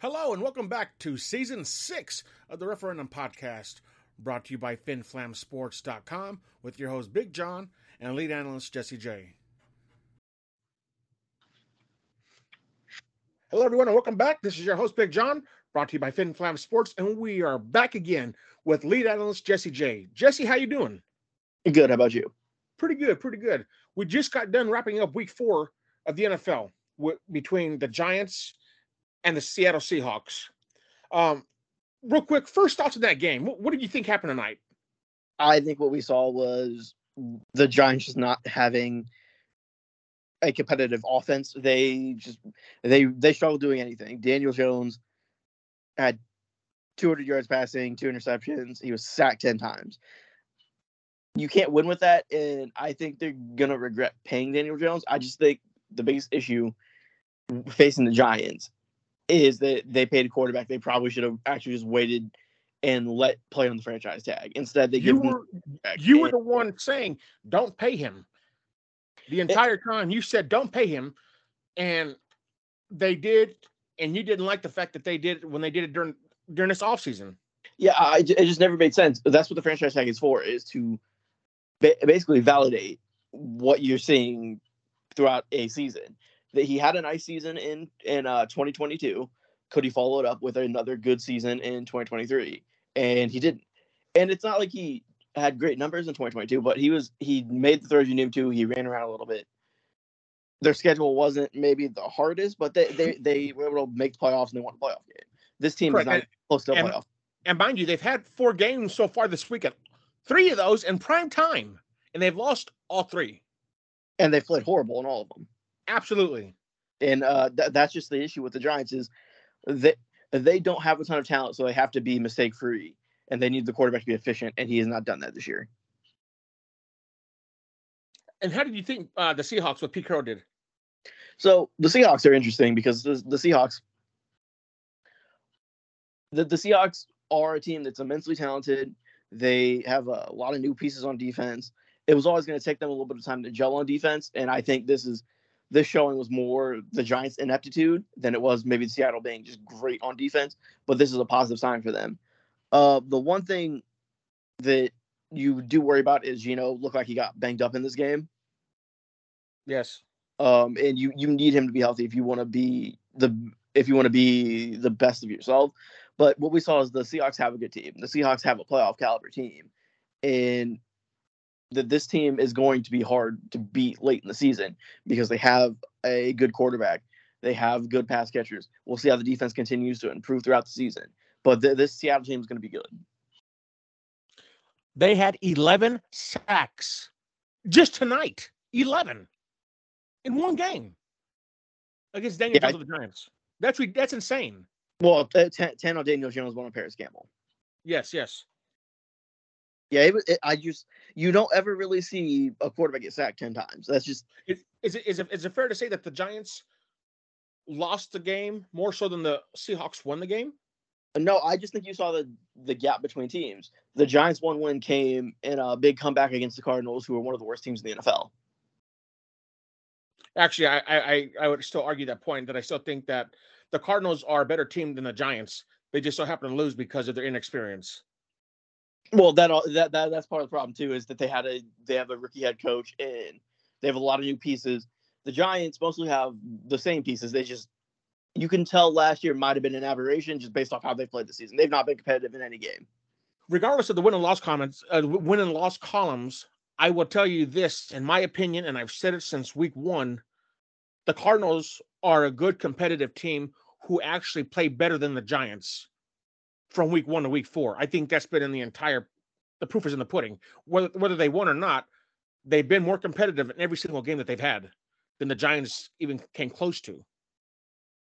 Hello, and welcome back to season six of the Referendum Podcast, brought to you by FinFlamSports.com with your host Big John and lead analyst Jesse J. Hello, everyone, and welcome back. This is your host Big John, brought to you by FinFlam Sports, and we are back again with lead analyst Jesse J. Jesse, how you doing? Good. How about you? Pretty good, pretty good. We just got done wrapping up Week Four of the NFL wi- between the Giants and the Seattle Seahawks. Um, real quick, first thoughts on that game. What, what did you think happened tonight? I think what we saw was the Giants just not having a competitive offense. They just they they struggled doing anything. Daniel Jones had 200 yards passing, two interceptions. He was sacked 10 times. You can't win with that, and I think they're gonna regret paying Daniel Jones. I just think the biggest issue facing the Giants is that they paid a quarterback. They probably should have actually just waited and let play on the franchise tag. Instead, they You were you were the one saying don't pay him. The entire time you said don't pay him, and they did, and you didn't like the fact that they did it when they did it during during this offseason. Yeah, I, it just never made sense. That's what the franchise tag is for, is to ba- basically validate what you're seeing throughout a season. That he had a nice season in in uh, 2022. Could he follow it up with another good season in 2023? And he didn't. And it's not like he had great numbers in 2022, but he was he made the throws you knew to. He ran around a little bit. Their schedule wasn't maybe the hardest, but they they, they were able to make the playoffs and they won a playoff game. This team Correct, is not and- close to a and- playoff. And mind you, they've had four games so far this weekend, three of those in prime time, and they've lost all three. and they've played horrible in all of them. Absolutely. And uh, th- that's just the issue with the Giants is that they don't have a ton of talent, so they have to be mistake free, and they need the quarterback to be efficient, and he has not done that this year. And how did you think uh, the Seahawks with Pete Carroll did? So the Seahawks are interesting because the, the Seahawks, the, the Seahawks are a team that's immensely talented. They have a lot of new pieces on defense. It was always going to take them a little bit of time to gel on defense, and I think this is this showing was more the Giants' ineptitude than it was maybe Seattle being just great on defense. But this is a positive sign for them. Uh, the one thing that you do worry about is Geno looked like he got banged up in this game. Yes. um, and you you need him to be healthy if you want to be the if you want to be the best of yourself. But what we saw is the Seahawks have a good team. The Seahawks have a playoff caliber team, and that this team is going to be hard to beat late in the season because they have a good quarterback. They have good pass catchers. We'll see how the defense continues to improve throughout the season. But th- this Seattle team is going to be good. They had 11 sacks just tonight. 11 in one game against Daniel Yeah, Jones of the Giants. That's that's insane. Well, uh, 10, 10 on Daniel Jones, one on Parris Campbell. Yes, yes. Yeah, it, it, I just you don't ever really see a quarterback get sacked ten times. That's just Is, is it is it is it fair to say that the Giants lost the game more so than the Seahawks won the game? No, I just think you saw the the gap between teams. The Giants' one win came in a big comeback against the Cardinals, who were one of the worst teams in the NFL. Actually, I I I would still argue that point that I still think that the Cardinals are a better team than the Giants. They just so happen to lose because of their inexperience. Well, that that that that's part of the problem too is that they had a they have a rookie head coach and they have a lot of new pieces. The Giants mostly have the same pieces. They just you can tell last year might have been an aberration just based off how they played the season. They've not been competitive in any game. Regardless of the win and loss comments, uh, win and loss columns, I will tell you this, in my opinion, and I've said it since week one, the Cardinals are a good competitive team who actually play better than the Giants from week one to week four. I think that's been in the entire. The proof is in the pudding. Whether whether they won or not, they've been more competitive in every single game that they've had than the Giants even came close to.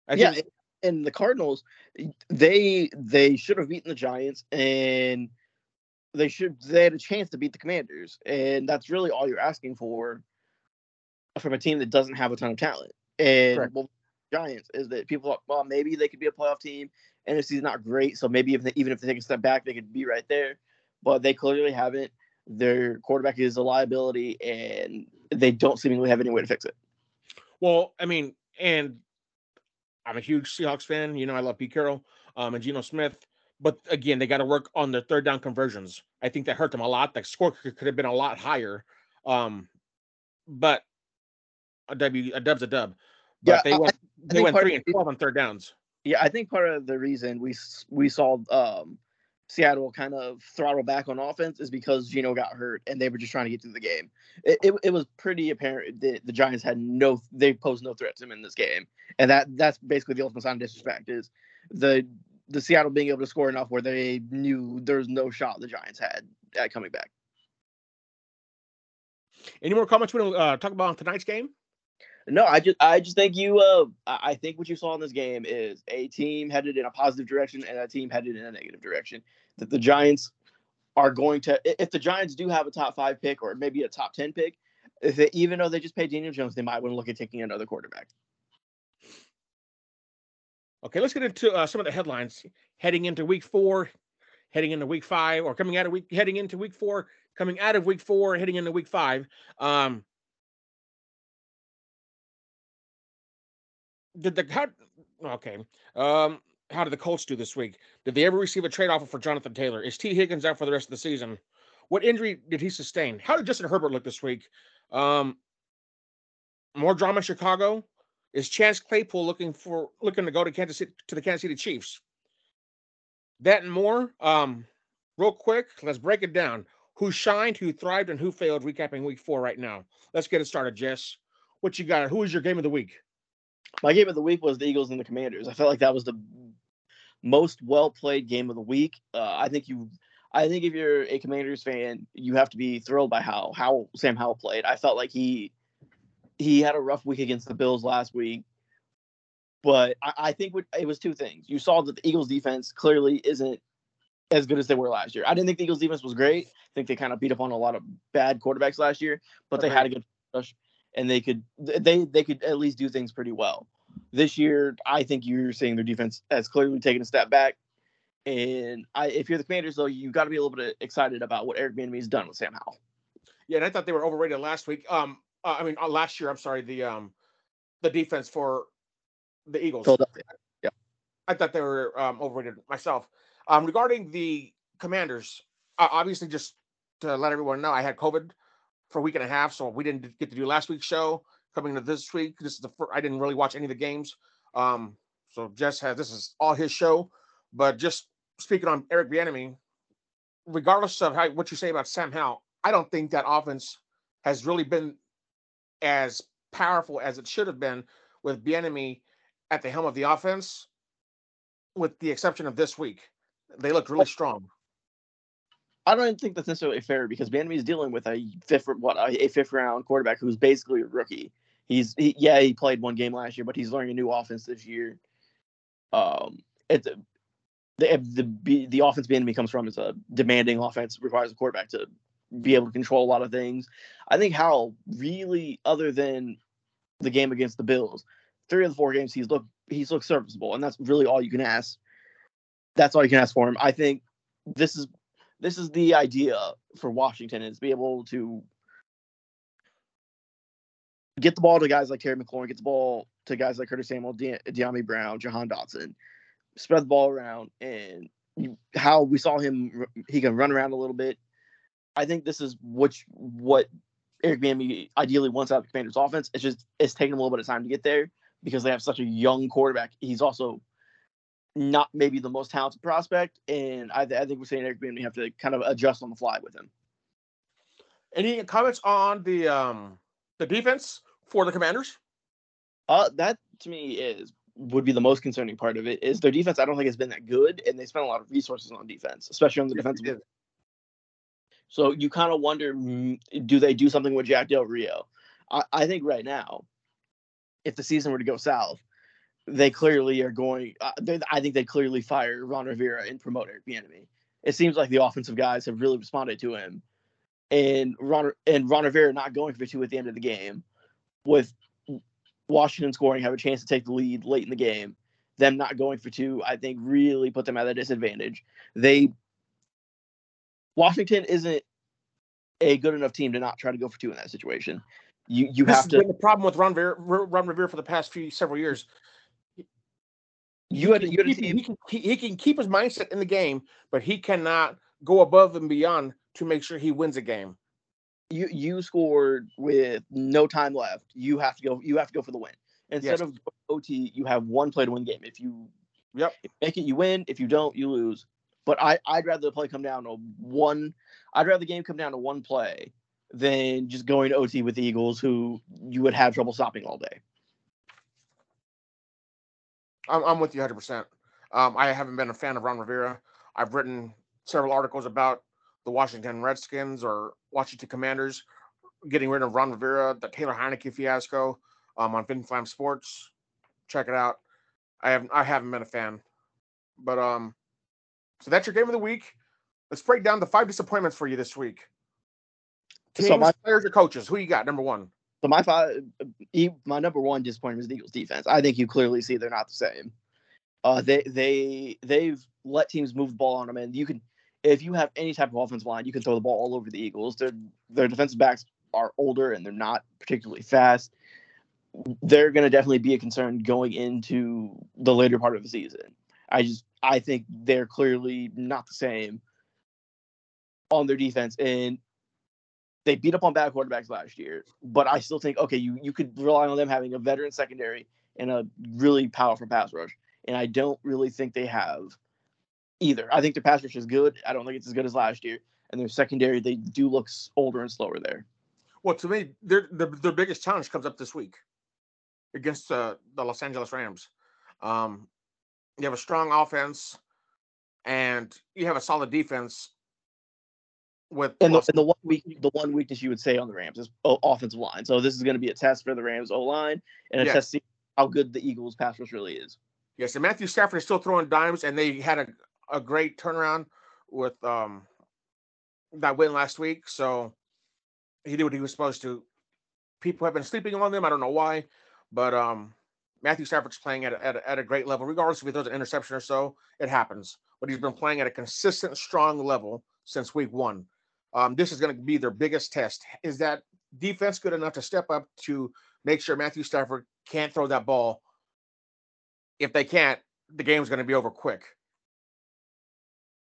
I yeah, think, and the Cardinals, they they should have beaten the Giants, and they should they had a chance to beat the Commanders, and that's really all you're asking for from a team that doesn't have a ton of talent. And Giants is that people thought, well, maybe they could be a playoff team. NFC's not great, so maybe if they, even if they take a step back, they could be right there. But they clearly haven't. Their quarterback is a liability, and they don't seemingly have any way to fix it. Well, I mean, and I'm a huge Seahawks fan. You know, I love Pete Carroll um, and Geno Smith. But again, they got to work on their third down conversions. I think that hurt them a lot. The score could, could have been a lot higher. Um, but a W, a dub's a dub. But yeah, they went, I, they went three and twelve on third downs. Yeah, I think part of the reason we we saw um, Seattle kind of throttle back on offense is because Geno got hurt and they were just trying to get through the game. It, it, it, was pretty apparent that the Giants had no they posed no threat to him in this game, and that that's basically the ultimate sign of disrespect is the the Seattle being able to score enough where they knew there was no shot the Giants had at coming back. Any more comments we want to uh, talk about on tonight's game? No, I just I just think you uh I think what you saw in this game is a team headed in a positive direction and a team headed in a negative direction. That the Giants are going to if the Giants do have a top five pick or maybe a top ten pick, they, even though they just paid Daniel Jones, they might want to look at taking another quarterback. Okay, let's get into uh, some of the headlines heading into week four, heading into week five, or coming out of week heading into week four, coming out of week four, heading into week five. Um, did the how okay um how did the Colts do this week? Did they ever receive a trade offer for Jonathan Taylor? Is Tee Higgins out for the rest of the season? What injury did he sustain? How did Justin Herbert look this week? Um, more drama Chicago. Is Chase Claypool looking for looking to go to Kansas City to the Kansas City Chiefs? That and more. Um, real quick, let's break it down. Who shined, who thrived, and who failed? Recapping week four right now. Let's get it started, Jess. What you got? Who is your game of the week? My game of the week was the Eagles and the Commanders. I felt like that was the most well played game of the week. Uh, I think you, I think if you're a Commanders fan, you have to be thrilled by how how Sam Howell played. I felt like he he had a rough week against the Bills last week, but I, I think it was two things. You saw that the Eagles defense clearly isn't as good as they were last year. I didn't think the Eagles defense was great. I think they kind of beat up on a lot of bad quarterbacks last year, but they had a good rush and they could they they could at least do things pretty well. This year, I think you're seeing their defense has clearly taken a step back. And I, if you're the Commanders, though, you've got to be a little bit excited about what Eric Bieniemy has done with Sam Howell. Yeah, and I thought they were overrated last week. Um, uh, I mean, uh, last year. I'm sorry, the um, the defense for the Eagles. Yeah, I thought they were um, overrated myself. Um, regarding the Commanders, uh, obviously, just to let everyone know, I had COVID for a week and a half, so we didn't get to do last week's show. Coming to this week, this is the first, I didn't really watch any of the games. Um, so Jess has this is all his show. But just speaking on Eric Bieniemy, regardless of how what you say about Sam Howell, I don't think that offense has really been as powerful as it should have been with Bieniemy at the helm of the offense, with the exception of this week. They looked really strong. I don't even think that's necessarily fair because Bieniemy is dealing with a fifth what a fifth round quarterback who's basically a rookie. He's he, yeah he played one game last year, but he's learning a new offense this year. Um, it's the the the offense Bieniemy comes from is a demanding offense requires a quarterback to be able to control a lot of things. I think Howell really, other than the game against the Bills, three of the four games he's looked he's looked serviceable, and that's really all you can ask. That's all you can ask for him. I think this is this is the idea for Washington is be able to get the ball to guys like Terry McLaurin, get the ball to guys like Curtis Samuel, De- Dyami Brown, Jahan Dotson, spread the ball around, and how we saw him, he can run around a little bit. I think this is which what Eric Bieniemy ideally wants out of the Commanders' offense. It's just it's taking a little bit of time to get there because they have such a young quarterback. He's also not maybe the most talented prospect, and I, I think we're saying Eric Bieniemy have to kind of adjust on the fly with him. Any comments on the um the defense for the Commanders? Uh, that to me is would be the most concerning part of it. Is their defense? I don't think has been that good, and they spent a lot of resources on defense, especially on the defensive. did. So you kind of wonder, mm, do they do something with Jack Del Rio? I, I think right now, if the season were to go south, they clearly are going. Uh, they, I think they clearly fire Ron Rivera and promote Eric Bieniemy. It seems like the offensive guys have really responded to him, and Ron and Ron Rivera not going for two at the end of the game, with Washington scoring, have a chance to take the lead late in the game. Them not going for two, I think, really put them at a disadvantage. They Washington isn't a good enough team to not try to go for two in that situation. You you This have to been the problem with Ron Rivera, Ron Rivera for the past few several years. You had He you had a can, team he, can, he, he can keep his mindset in the game, but he cannot go above and beyond to make sure he wins a game. you you scored with no time left. You have to go you have to go for the win. Instead Yes. of OT, you have one play to win the game. If you Yep. make it, you win. If you don't, you lose. But I I'd rather the play come down to one. I'd rather the game come down to one play than just going to OT with the Eagles, who you would have trouble stopping all day. I'm, I'm with you 100%. Um, I haven't been a fan of Ron Rivera. I've written several articles about the Washington Redskins or Washington Commanders getting rid of Ron Rivera, the Taylor Heinicke fiasco um, on Fin Flam Sports. Check it out. I haven't I haven't been a fan, but um, so that's your game of the week. Let's break down the five disappointments for you this week. Teams, So my- players, or coaches. Who you got? Number one. So my five, my number one disappointment is the Eagles defense. I think you clearly see they're not the same. Uh, they they they've let teams move the ball on them, and you can, if you have any type of offensive line, you can throw the ball all over the Eagles. Their their defensive backs are older and they're not particularly fast. They're going to definitely be a concern going into the later part of the season. I just I think they're clearly not the same on their defense, and they beat up on bad quarterbacks last year, but I still think okay, you you could rely on them having a veteran secondary and a really powerful pass rush, and I don't really think they have either. I think their pass rush is good. I don't think it's as good as last year, and their secondary they do look older and slower there. Well, to me, their their, their biggest challenge comes up this week against uh, the Los Angeles Rams. Um, you have a strong offense, and you have a solid defense. With And the, and the one week the one weakness you would say on the Rams is o- offensive line. So this is going to be a test for the Rams O line and a Yeah. test to see how good the Eagles pass rush really is. yes, and Matthew Stafford is still throwing dimes, and they had a, a great turnaround with um that win last week. So he did what he was supposed to. People have been sleeping on them. I don't know why, but um Matthew Stafford's playing at a, at a, at a great level, regardless if he throws an interception or so. It happens, but he's been playing at a consistent, strong level since week one. Um, this is going to be their biggest test. Is that defense good enough to step up to make sure Matthew Stafford can't throw that ball? If they can't, the game's going to be over quick.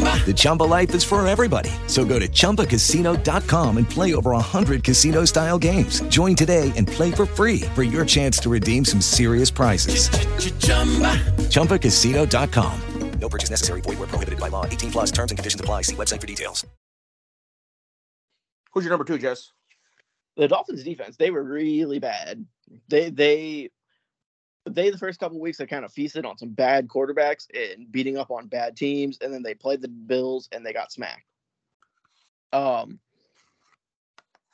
The Chumba life is for everybody. So go to ChumbaCasino.com and play over 100 casino style games. Join today and play for free for your chance to redeem some serious prizes. ChumbaCasino.com. No purchase necessary. Void where prohibited by law. 18 plus terms and conditions apply. See website for details. Who's your number two, Jess? The Dolphins defense, they were really bad. They they they the first couple weeks they kind of feasted on some bad quarterbacks and beating up on bad teams, and then they played the Bills and they got smacked. Um,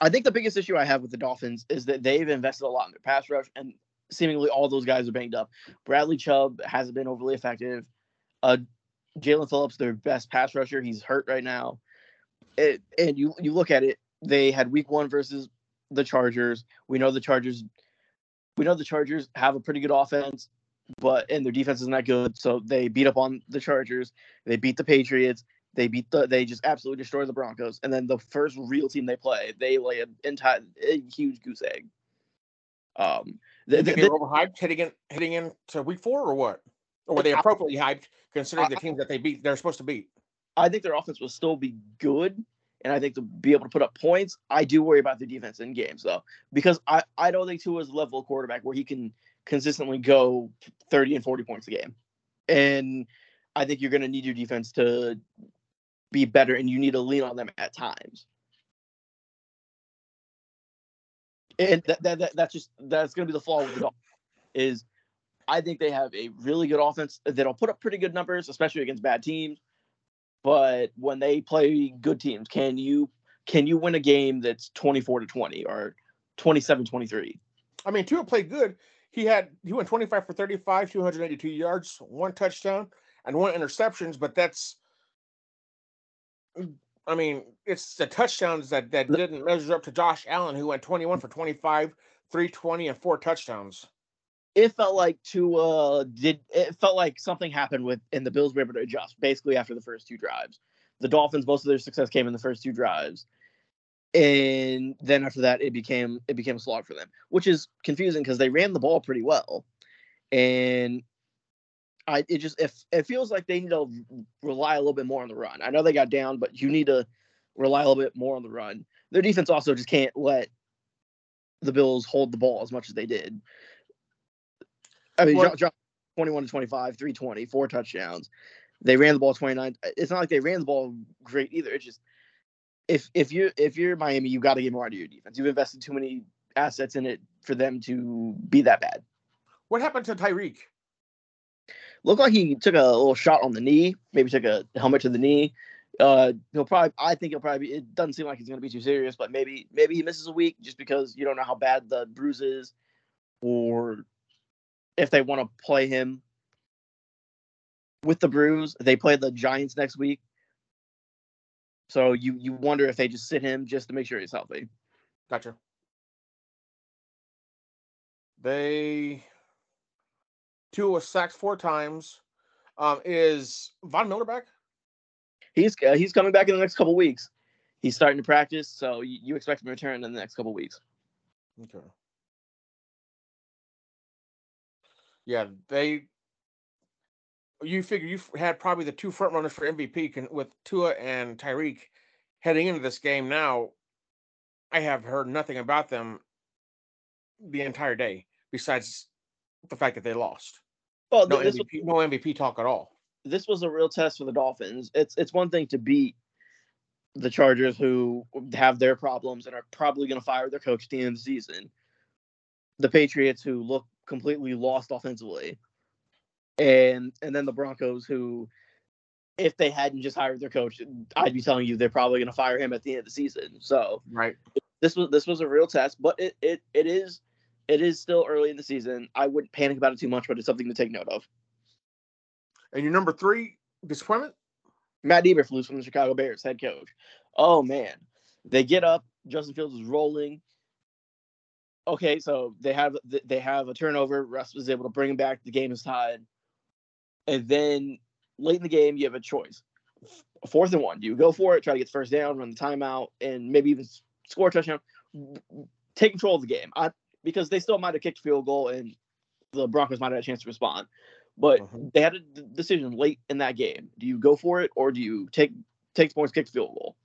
I think the biggest issue I have with the Dolphins is that they've invested a lot in their pass rush, and seemingly all those guys are banged up. Bradley Chubb hasn't been overly effective. Uh, Jaelan Phillips, their best pass rusher, he's hurt right now. It, and you you look at it, they had Week One versus the Chargers. We know the Chargers. We know the Chargers have a pretty good offense, but and their defense isn't that good. So they beat up on the Chargers. They beat the Patriots. They beat the. They just absolutely destroy the Broncos. And then the first real team they play, they lay an entire a huge goose egg. Um, they, they, they were overhyped heading in heading into week four or what? Or were they appropriately hyped considering the teams that they beat? They're supposed to beat. I think their offense will still be good, and I think to be able to put up points. I do worry about the defense in games though, because I I don't think Tua is a level quarterback where he can consistently go thirty and forty points a game, and I think you're going to need your defense to be better, and you need to lean on them at times. And that, that, that that's just that's going to be the flaw with the Dolphins is I think they have a really good offense that'll put up pretty good numbers, especially against bad teams. But when they play good teams, can you can you win a game that's 24 to 20 or 27 23? I mean, Tua played good. He had he went 25 for 35, 282 yards, one touchdown, and one interceptions, but that's I mean, it's the touchdowns that that didn't measure up to Josh Allen, who went 21 for 25, 320, and four touchdowns it felt like to uh did it felt like something happened with and the Bills were able to adjust basically after the first two drives. The Dolphins, most of their success came in the first two drives. And then after that it became it became a slog for them, which is confusing because they ran the ball pretty well. And I it just if it, it feels like they need to rely a little bit more on the run. I know they got down, but you need to rely a little bit more on the run. Their defense also just can't let the Bills hold the ball as much as they did. I mean, well, 21 to 25, 320, four touchdowns. They ran the ball 29. It's not like they ran the ball great either. It's just if if you if you're Miami, you got to get more out of your defense. You've invested too many assets in it for them to be that bad. What happened to Tyreek? Looked like he took a little shot on the knee. Maybe took a helmet to the knee. Uh, he'll probably. I think he'll probably. Be, it doesn't seem like he's going to be too serious, but maybe maybe he misses a week just because you don't know how bad the bruise is, or if they want to play him with the bruise. They play the Giants next week. So you you wonder if they just sit him just to make sure he's healthy. Gotcha. They Tua was sacked four times. Um, is Von Miller back? He's uh, he's coming back in the next couple weeks. He's starting to practice, so you, you expect him to return in the next couple weeks. Okay. Yeah, they. You figure you had probably the two front runners for MVP can, with Tua and Tyreek heading into this game. Now, I have heard nothing about them the entire day, besides the fact that they lost. Well, no, MVP, was, no MVP talk at all. This was a real test for the Dolphins. It's it's one thing to beat the Chargers, who have their problems and are probably going to fire their coach at the end of the season. The Patriots, who look completely lost offensively. And and then the Broncos who if they hadn't just hired their coach, I'd be telling you they're probably going to fire him at the end of the season. So right, this was this was a real test, but it it it is it is still early in the season. I wouldn't panic about it too much, but it's something to take note of. And your number three disappointment? Matt Eberflus from the Chicago Bears, head coach. Oh man, they get up. Justin Fields is rolling okay, so they have they have a turnover. Russ was able to bring him back. The game is tied, and then late in the game, you have a choice: fourth and one. Do you go for it, try to get the first down, run the timeout, and maybe even score a touchdown? Take control of the game, I, because they still might have kicked a field goal, and the Broncos might have had a chance to respond. But Mm-hmm. they had a decision late in that game. Do you go for it or do you take take points, kick the field goal?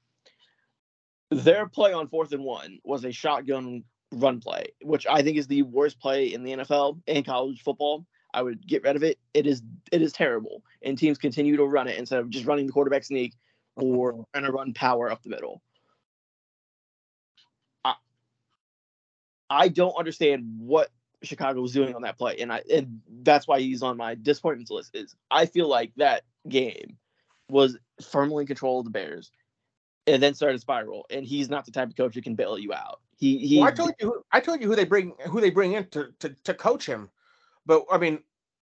Their play on fourth and one was a shotgun run play, which I think is the worst play in the NFL and college football. I would get rid of it. It is it is terrible, and teams continue to run it instead of just running the quarterback sneak or trying to run power up the middle. I, I don't understand what Chicago was doing on that play, and I and that's why he's on my disappointments list. Is I feel like that game was firmly in control of the Bears, and then started spiral. And he's not the type of coach that can bail you out. He he. Well, I told you, who- I told you who they bring, who they bring in to, to, to coach him. But I mean,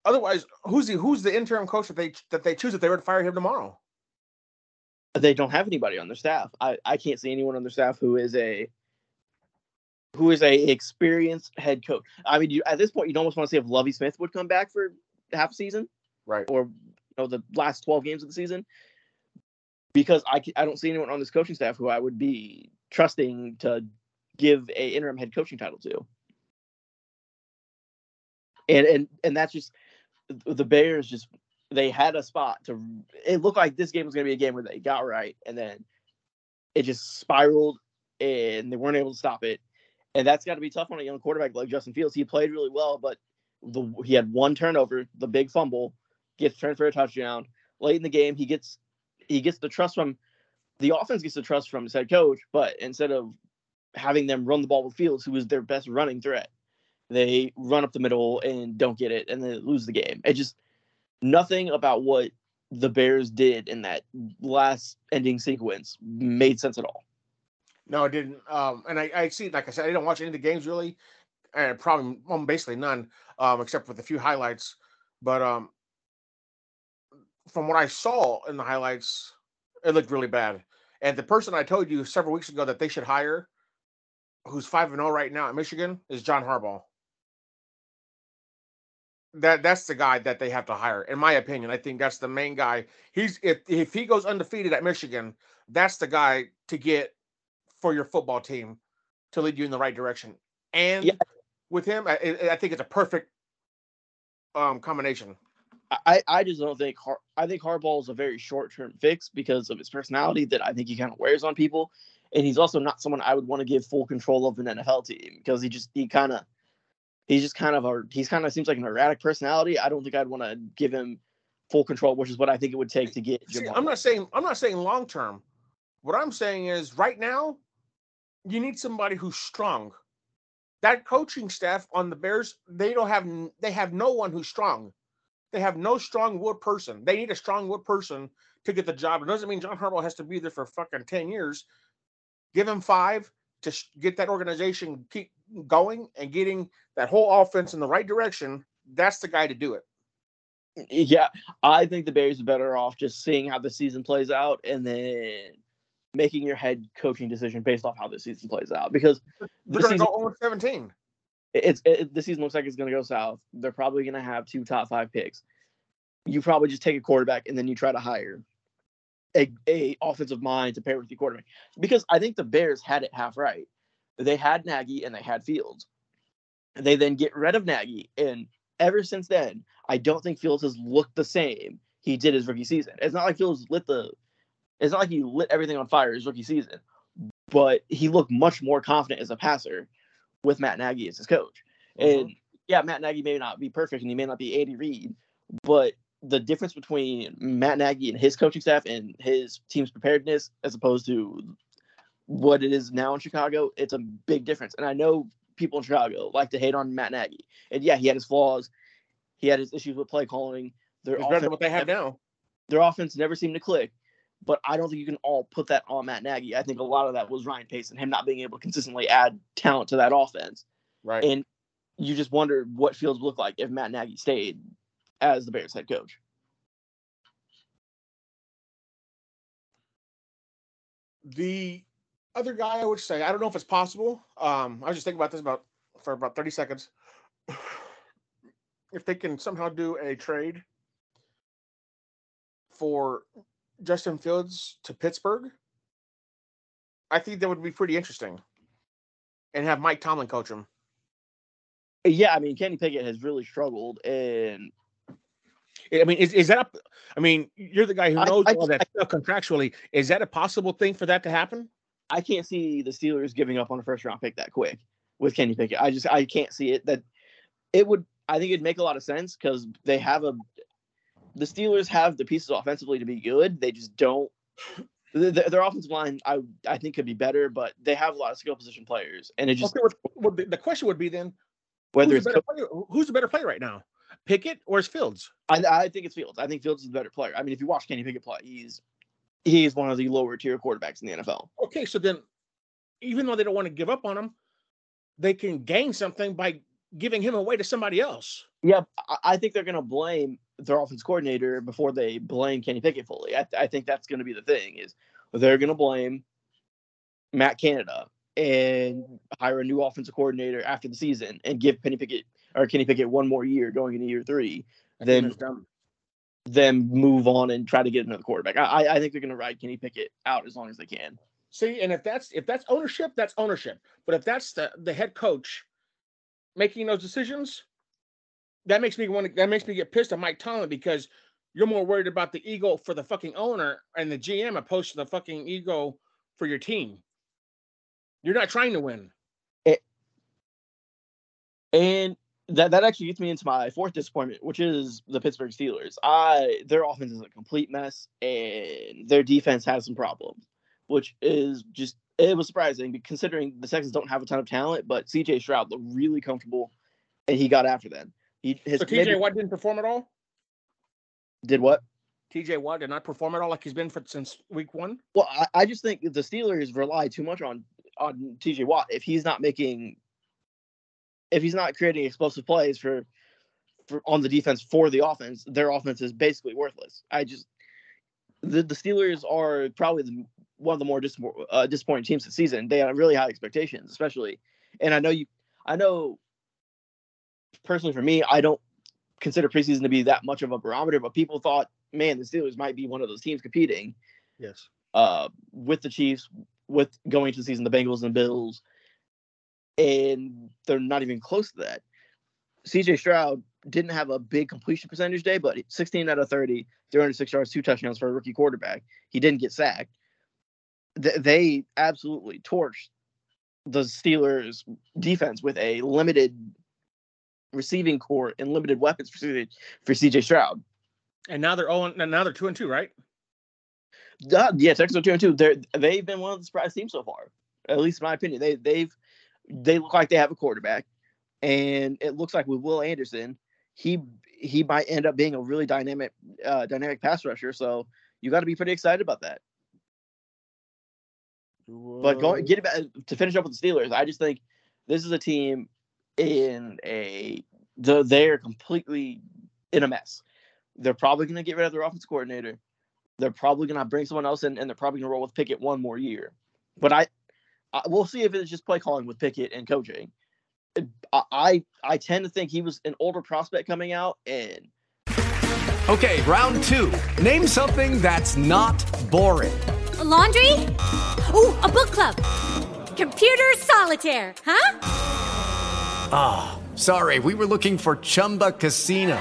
otherwise, who's the who's the interim coach that they that they choose if they were to fire him tomorrow? they don't have anybody on their staff. I, I can't see anyone on their staff who is a who is a experienced head coach. I mean, you, at this point, you'd almost want to see if Lovie Smith would come back for half a season, right? Or you know, the last twelve games of the season, because I I don't see anyone on this coaching staff who I would be trusting to give a interim head coaching title to. And and and that's just the Bears just they had a spot to it looked like this game was going to be a game where they got right and then it just spiraled and they weren't able to stop it. And that's got to be tough on a young quarterback like Justin Fields. He played really well but the he had one turnover the big fumble gets turned for a touchdown. Late in the game he gets he gets the trust from the offense gets the trust from his head coach but instead of having them run the ball with Fields who is their best running threat they run up the middle and don't get it and they lose the game it just nothing about what the Bears did in that last ending sequence made sense at all. No, it didn't. Um, and I, I see, like I said, I didn't watch any of the games really, and probably well, basically none, um, except for the few highlights. But um, from what I saw in the highlights, it looked really bad. And the person I told you several weeks ago that they should hire, who's five and zero right now at Michigan, is John Harbaugh. That that's the guy that they have to hire, in my opinion. I think that's the main guy. He's if if he goes undefeated at Michigan, that's the guy to get for your football team to lead you in the right direction. And with him, I, I I think it's a perfect um combination. I, I just don't think Har- I think Harbaugh is a very short term fix because of his personality that I think he kind of wears on people, and he's also not someone I would want to give full control of an NFL team because he just he kind of he's just kind of a he's kind of seems like an erratic personality. I don't think I'd want to give him full control, which is what I think it would take to get. See. I'm not saying I'm not saying long term. What I'm saying is right now, you need somebody who's strong. That coaching staff on the Bears, they don't have they have no one who's strong. They have no strong wood person. They need a strong wood person to get the job. It doesn't mean John Harbaugh has to be there for fucking 10 years. Give him five to sh- get that organization keep going and getting that whole offense in the right direction. That's the guy to do it. Yeah, I think the Bears are better off just seeing how the season plays out and then making your head coaching decision based off how the season plays out because They're the going to go 0 17. it's it, the season looks like it's going to go south. They're probably going to have two top five picks. You probably just take a quarterback and then you try to hire a, a offensive mind to pair with your quarterback because I think the Bears had it half right. They had Nagy and they had Fields. They then get rid of Nagy, and ever since then, I don't think Fields has looked the same he did his rookie season. It's not like Fields lit the, it's not like he lit everything on fire his rookie season, but he looked much more confident as a passer with Matt Nagy as his coach. Mm-hmm. And yeah, Matt Nagy may not be perfect and he may not be Andy Reid, but the difference between Matt Nagy and his coaching staff and his team's preparedness as opposed to what it is now in Chicago, it's a big difference. And I know people in Chicago like to hate on Matt Nagy. And yeah, he had his flaws. He had his issues with play calling. Their It's better than what they have now. Their offense never seemed to click. But I don't think you can all put that on Matt Nagy. I think a lot of that was Ryan Pace and him not being able to consistently add talent to that offense. Right. And you just wonder what Fields would look like if Matt Nagy stayed as the Bears head coach. The other guy I would say, I don't know if it's possible. Um, I was just thinking about this about for about 30 seconds. If they can somehow do a trade for Justin Fields to Pittsburgh, I think that would be pretty interesting. And have Mike Tomlin coach him. Yeah, I mean Kenny Pickett has really struggled, and I mean, is, is that? A, I mean, you're the guy who knows I- all that stuff contractually. Is that a possible thing for that to happen? I can't see the Steelers giving up on a first round pick that quick with Kenny Pickett. I just I can't see it. That it would. I think it'd make a lot of sense because they have a. The Steelers have the pieces offensively to be good. They just don't. th- th- Their offensive line, I I think, could be better, but they have a lot of skill position players, and it just okay, what the, question would be then, whether who's it's the better player, who's the better player right now, Pickett or is Fields? I, I think it's Fields. I think Fields is the better player. I mean, if you watch Kenny Pickett play, he's he's one of the lower tier quarterbacks in the NFL. Okay, so then, even though they don't want to give up on him, they can gain something by giving him away to somebody else. Yeah, I, I think they're going to blame their offense coordinator before they blame Kenny Pickett fully. I, I think that's going to be the thing is they're going to blame Matt Canada and hire a new offensive coordinator after the season and give Penny Pickett or Kenny Pickett one more year going into year three. I Then then move on and try to get another quarterback. I, I- think they're going to ride Kenny Pickett out as long as they can. See, and if that's if that's ownership, that's ownership. But if that's the the head coach making those decisions, that makes me want to that makes me get pissed at Mike Tomlin because you're more worried about the ego for the fucking owner and the GM opposed to the fucking ego for your team. You're not trying to win. Eh. And that that actually gets me into my fourth disappointment, which is the Pittsburgh Steelers. I their offense is a complete mess, and their defense has some problems, which is just it was surprising considering the Texans don't have a ton of talent, but CJ Stroud looked really comfortable, and he got after them. He his So TJ Watt didn't perform at all. did what? TJ Watt did not perform at all like he's been for since week one. Well, I, I just think the Steelers rely too much on on TJ Watt. If he's not making, if he's not creating explosive plays for, for on the defense for the offense, their offense is basically worthless. I just the the Steelers are probably the, one of the more dis, uh, disappointing teams this season. They have really high expectations, especially, and I know you, I know personally for me, I don't consider preseason to be that much of a barometer, but people thought, man, the Steelers might be one of those teams competing Yes. uh, with the Chiefs, with going to the season, the Bengals and the Bills, and they're not even close to that. CJ Stroud didn't have a big completion percentage day, but 16 out of 30, 306 yards, two touchdowns for a rookie quarterback. He didn't get sacked. Th- they absolutely torched the Steelers defense with a limited receiving core and limited weapons for CJ, for CJ Stroud. And now they're oh, and now they're two and two, right? Uh, yeah, Texas are two and two. They're they've been one of the surprise teams so far. At least in my opinion. They they've they look like they have a quarterback. And it looks like with Will Anderson, he he might end up being a really dynamic uh dynamic pass rusher. So you got to be pretty excited about that. But going get back to finish up with the Steelers, I just think this is a team in a the, they're completely in a mess. They're probably going to get rid of their offense coordinator. They're probably going to bring someone else in, and they're probably going to roll with Pickett one more year. But I, I we'll see if it's just play calling with Pickett and coaching. I, I I tend to think he was an older prospect coming out, and Okay, round two. Name something that's not boring. A laundry? Ooh, a book club. Computer solitaire, huh? Ah, sorry, we were looking for Chumba Casino.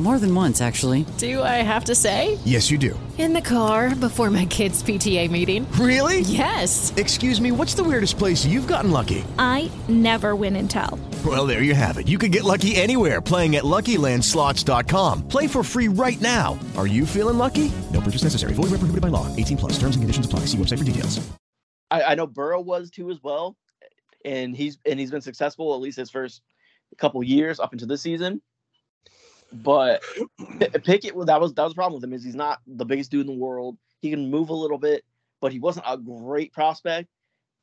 More than once, actually. Do I have to say? Yes, you do. In the car before my kids' PTA meeting. Really? Yes. Excuse me, what's the weirdest place you've gotten lucky? I never win and tell. Well, there you have it. You can get lucky anywhere playing at LuckyLandSlots.com. Play for free right now. Are you feeling lucky? No purchase necessary. Void where prohibited by law. 18 plus. Terms and conditions apply. See website for details. I, I know Burrow was too as well, and he's and he's been successful at least his first couple years up into this season. But Pickett, well, that was that was the problem with him is he's not the biggest dude in the world. He can move a little bit, but he wasn't a great prospect,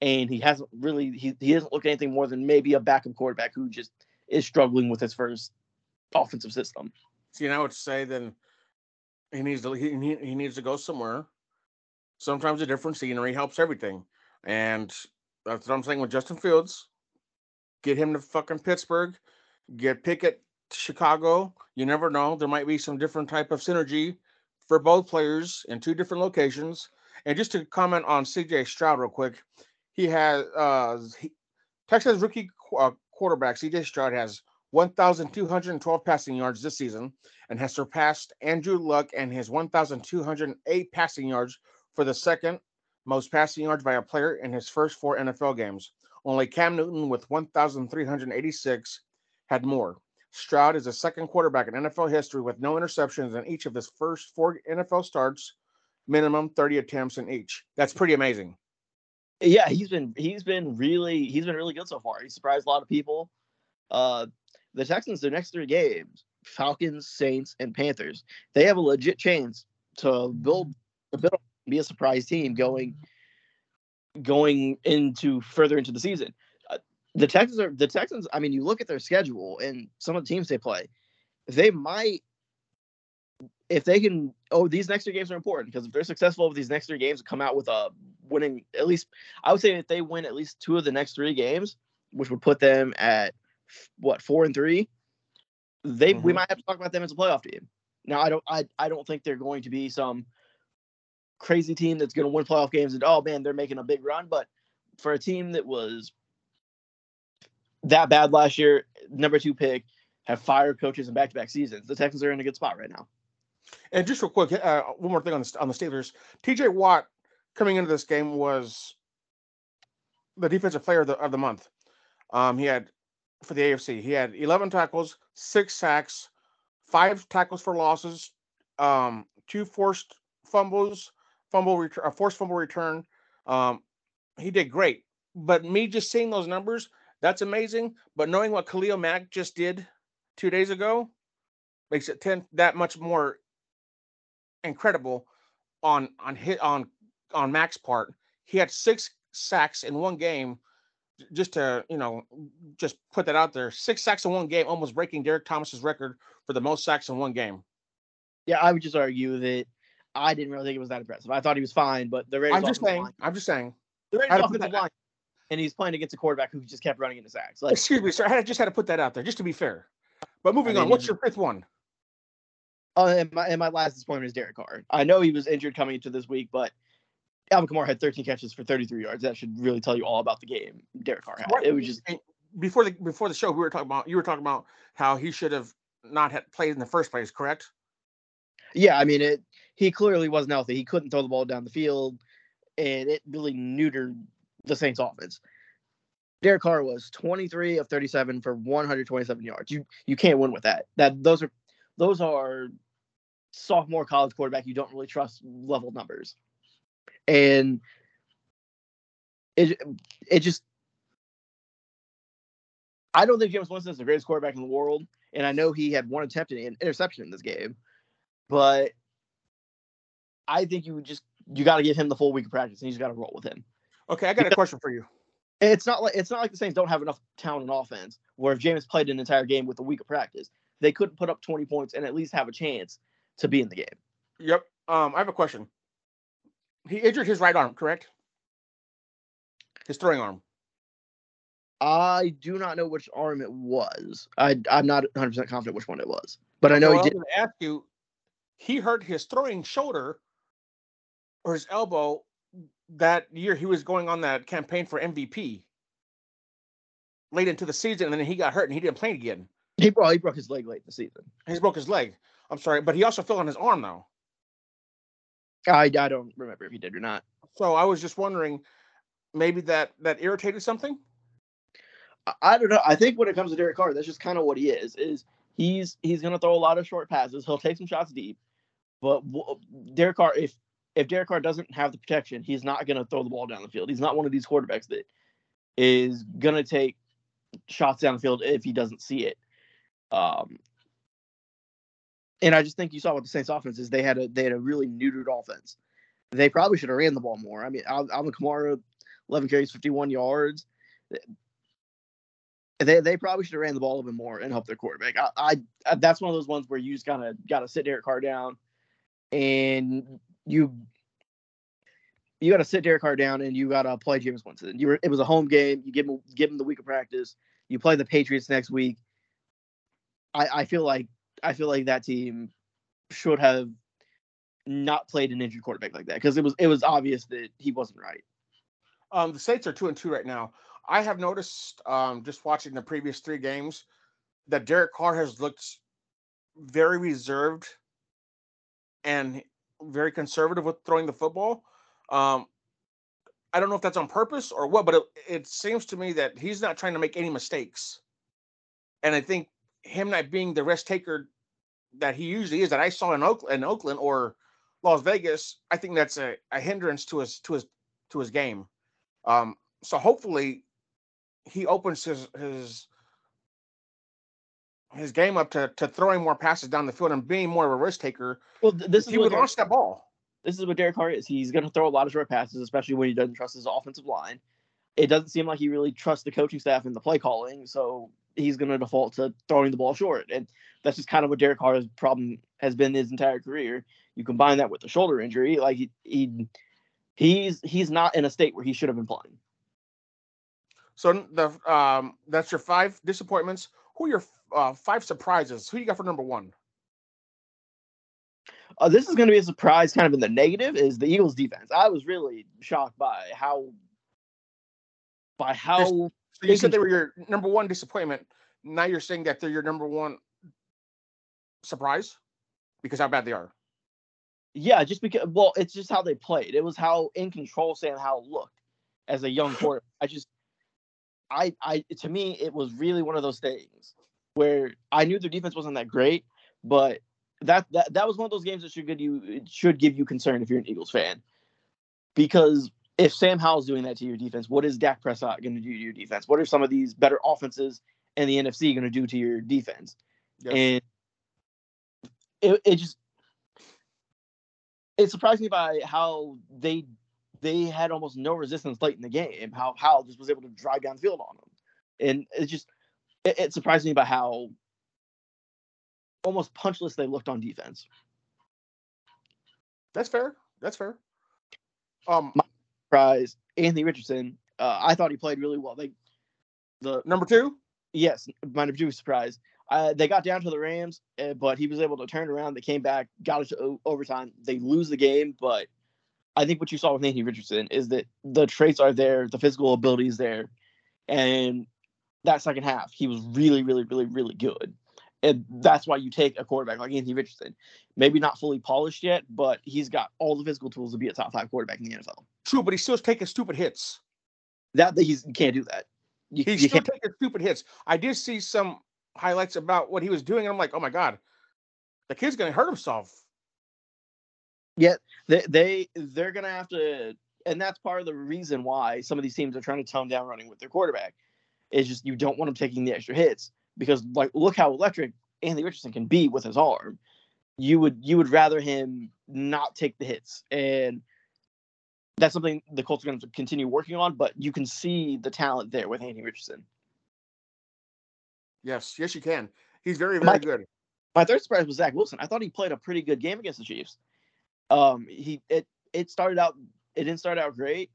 and he hasn't really he he doesn't look anything more than maybe a backup quarterback who just is struggling with his first offensive system. See, and I would say then he needs to he, he needs to go somewhere sometimes a different scenery helps everything. And that's what I'm saying with Justin Fields. Get him to fucking Pittsburgh, get Pickett Chicago. You never know. There might be some different type of synergy for both players in two different locations. And just to comment on CJ Stroud real quick, he has uh he, Texas rookie qu- uh, quarterback CJ Stroud has 1,212 passing yards this season and has surpassed Andrew Luck and his 1,208 passing yards for the second most passing yards by a player in his first four NFL games. Only Cam Newton with 1,386 had more. Stroud is the second quarterback in NFL history with no interceptions in each of his first four NFL starts, minimum 30 attempts in each. That's pretty amazing. Yeah, he's been he's been really he's been really good so far. He surprised a lot of people. Uh, the Texans, their next three games, Falcons, Saints, and Panthers, they have a legit chance to build a bit be a surprise team going going into further into the season. The Texans are the Texans. I mean, you look at their schedule and some of the teams they play, they might if they can. Oh, these next three games are important because if they're successful with these next three games, come out with a winning at least. I would say if they win at least two of the next three games, which would put them at what four and three, they we Mhm. might have to talk about them as a playoff team. Now, I don't I I don't think they're going to be some crazy team that's going to win playoff games and oh man, they're making a big run. But for a team that was that bad last year, number two pick, have fired coaches in back to back seasons, the Texans are in a good spot right now. And just real quick, uh, one more thing on the on the Steelers. T.J. Watt coming into this game was the defensive player of the, of the month. Um, he had for the AFC. He had 11 tackles, six sacks, five tackles for losses, um, two forced fumbles, fumble return, a forced fumble return. Um, he did great. But me just seeing those numbers, that's amazing. But knowing what Khalil Mack just did two days ago makes it ten that much more incredible on on hit on on Mack's part. He had six sacks in one game. Just to you know, just put that out there. Six sacks in one game, almost breaking Derrick Thomas's record for the most sacks in one game. Yeah, I would just argue that I didn't really think it was that impressive. I thought he was fine, but the Raiders I'm just saying. line- I'm just saying. the Raiders had to put offensive line, and he's playing against a quarterback who just kept running into sacks. Like Excuse me, sir. I just had to put that out there, just to be fair. But moving mean, on, what's your fifth one? Oh, and my, and my last disappointment is Derek Carr. I know he was injured coming into this week, but Alvin Kamara had 13 catches for 33 yards. That should really tell you all about the game Derek Carr had. It was just before the before the show. We were talking about you were talking about how he should have not had played in the first place. Correct? yeah. I mean, it. He clearly wasn't healthy. He couldn't throw the ball down the field, and it really neutered the Saints' offense. Derek Carr was 23 of 37 for 127 yards. You you can't win with that. That those are those are sophomore college quarterback you don't really trust level numbers. And it it just I don't think Jameis Winston is the greatest quarterback in the world, and I know he had one attempt at an interception in this game, but I think you just you got to give him the full week of practice, and he's got to roll with him. Okay, I got a question for you. It's not like it's not like the Saints don't have enough talent in offense. Where if Jameis played an entire game with a week of practice, they couldn't put up 20 points and at least have a chance to be in the game. Yep. Um, I have a question. He injured his right arm, correct? His throwing arm. I do not know which arm it was. I I'm not 100 percent confident which one it was, but I know So he did. Ask you. He hurt his throwing shoulder or his elbow that year. He was going on that campaign for MVP late into the season, and then he got hurt and he didn't play again. He broke he broke his leg late in the season. He broke his leg. I'm sorry, but he also fell on his arm though. I I don't remember if he did or not. So I was just wondering, maybe that that irritated something. I- I don't know. I think when it comes to Derek Carr, that's just kind of what he is. Is he's he's going to throw a lot of short passes. He'll take some shots deep, but w- Derek Carr, if if Derek Carr doesn't have the protection, he's not going to throw the ball down the field. He's not one of these quarterbacks that is going to take shots down the field if he doesn't see it. Um, and I just think you saw what the Saints' offense is. They had a they had a really neutered offense. They probably should have ran the ball more. I mean, Al- Alvin Kamara, 11 carries, 51 yards they they probably should have ran the ball a little bit more and helped their quarterback. I, I that's one of those ones where you just kind of got to sit Derek Carr down, and you you got to sit Derek Carr down and you got to play Jameis Winston. You were it was a home game. You give him give him the week of practice. You play the Patriots next week. I I feel like I feel like that team should have not played an injured quarterback like that because it was it was obvious that he wasn't right. Um, the Saints are two and two right now. I have noticed, um, just watching the previous three games, that Derek Carr has looked very reserved and very conservative with throwing the football. Um, I don't know if that's on purpose or what, but it, it seems to me that he's not trying to make any mistakes. And I think him not being the risk taker that he usually is, that I saw in Oakland, in Oakland or Las Vegas, I think that's a, a hindrance to his to his to his game. Um, so hopefully he opens his his his game up to, to throwing more passes down the field and being more of a risk taker. Well, th- this is he would Derek- launch that ball. This is what Derek Carr is. He's going to throw a lot of short passes, especially when he doesn't trust his offensive line. It doesn't seem like he really trusts the coaching staff and the play calling, so he's going to default to throwing the ball short. And that's just kind of what Derek Carr's problem has been his entire career. You combine that with the shoulder injury, like he, he he's he's not in a state where he should have been playing. So the um that's your five disappointments. Who are your uh, five surprises? Who you got for number one? Uh, this is going to be a surprise, kind of in the negative, is the Eagles' defense. I was really shocked by how by how. So you said they were your number one disappointment. Now you're saying that they're your number one surprise because how bad they are. Yeah, just because. Well, it's just how they played. It was how in control Sam Howell looked as a young quarterback. I just, I, I, to me, it was really one of those things where I knew their defense wasn't that great, but that that that was one of those games that should give you it should give you concern if you're an Eagles fan, because if Sam Howell's doing that to your defense, what is Dak Prescott going to do to your defense? What are some of these better offenses in the NFC going to do to your defense? Yes. And it, it just it surprised me by how they they had almost no resistance late in the game. How Howell just was able to drive down the field on them, and it just it, it surprised me by how almost punchless they looked on defense. That's fair. That's fair. Um, My surprise, Anthony Richardson. Uh, I thought he played really well. They the number two. Yes, my number two surprise. Uh, they got down to the Rams, uh, but he was able to turn around. They came back, got it to o- overtime. They lose the game, but I think what you saw with Anthony Richardson is that the traits are there, the physical ability is there, and that second half he was really, really, really, really good. And that's why you take a quarterback like Anthony Richardson. Maybe not fully polished yet, but he's got all the physical tools to be a top five quarterback in the NFL. True, but he's still taking stupid hits. That, he's you can't do that. You, He's you still can't- taking stupid hits. I did see some highlights about what he was doing, and I'm like, oh my god, the kid's gonna hurt himself. Yeah, they they they're gonna have to, and that's part of the reason why some of these teams are trying to tone down running with their quarterback. Is just you don't want him taking the extra hits because like look how electric Anthony Richardson can be with his arm. You would you would rather him not take the hits, and that's something the Colts are going to continue working on. But you can see the talent there with Anthony Richardson. Yes, yes, you can. He's very, very My- good. My third surprise was Zach Wilson. I thought he played a pretty good game against the Chiefs. Um, he it it started out it didn't start out great.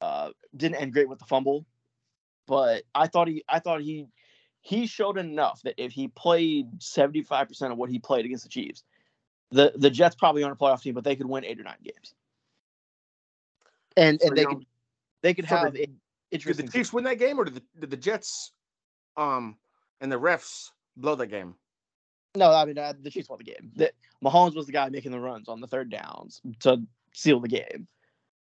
Uh, didn't end great with the fumble, but I thought he I thought he he showed enough that if he played seventy five percent of what he played against the Chiefs, the the Jets probably aren't a playoff team, but they could win eight or nine games. And So, and they could they could so have did- it Did the interesting. Chiefs win that game, or did the, did the Jets, um, and the refs blow that game? No, I mean uh, the Chiefs won the game. Mahomes was the guy making the runs on the third downs to seal the game.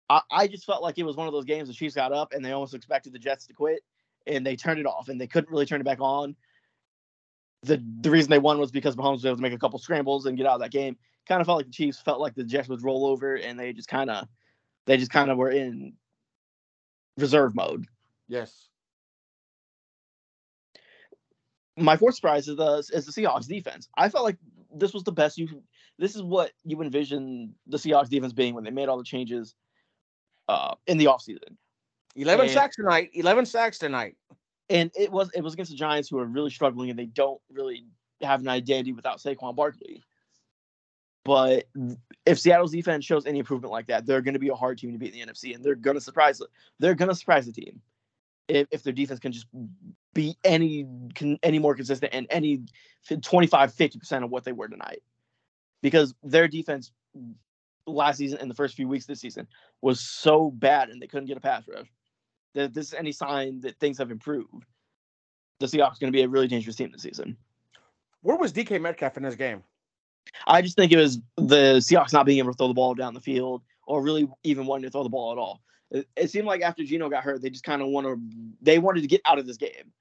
I, I just felt like it was one of those games the Chiefs got up and they almost expected the Jets to quit, and they turned it off and they couldn't really turn it back on. The the reason they won was because Mahomes was able to make a couple scrambles and get out of that game. Kind of felt like the Chiefs felt like the Jets would roll over and they just kind of they just kind of were in reserve mode. Yes. My fourth surprise is the is the Seahawks defense. I felt like this was the best you. This is what you envision the Seahawks defense being when they made all the changes uh, in the offseason. Eleven And- sacks tonight. Eleven sacks tonight. And it was it was against the Giants who are really struggling and they don't really have an identity without Saquon Barkley. But if Seattle's defense shows any improvement like that, they're going to be a hard team to beat in the NFC, and they're going to surprise. They're going to surprise the team if, if their defense can just be any can, any more consistent and any 25 50% of what they were tonight because their defense last season and the first few weeks this season was so bad and they couldn't get a pass rush that this is any sign that things have improved the Seahawks are going to be a really dangerous team this season. Where was DK Metcalf in this game? I just think it was the Seahawks not being able to throw the ball down the field or really even wanting to throw the ball at all. It, it seemed like after Geno got hurt, they just kind of want to they wanted to get out of this game.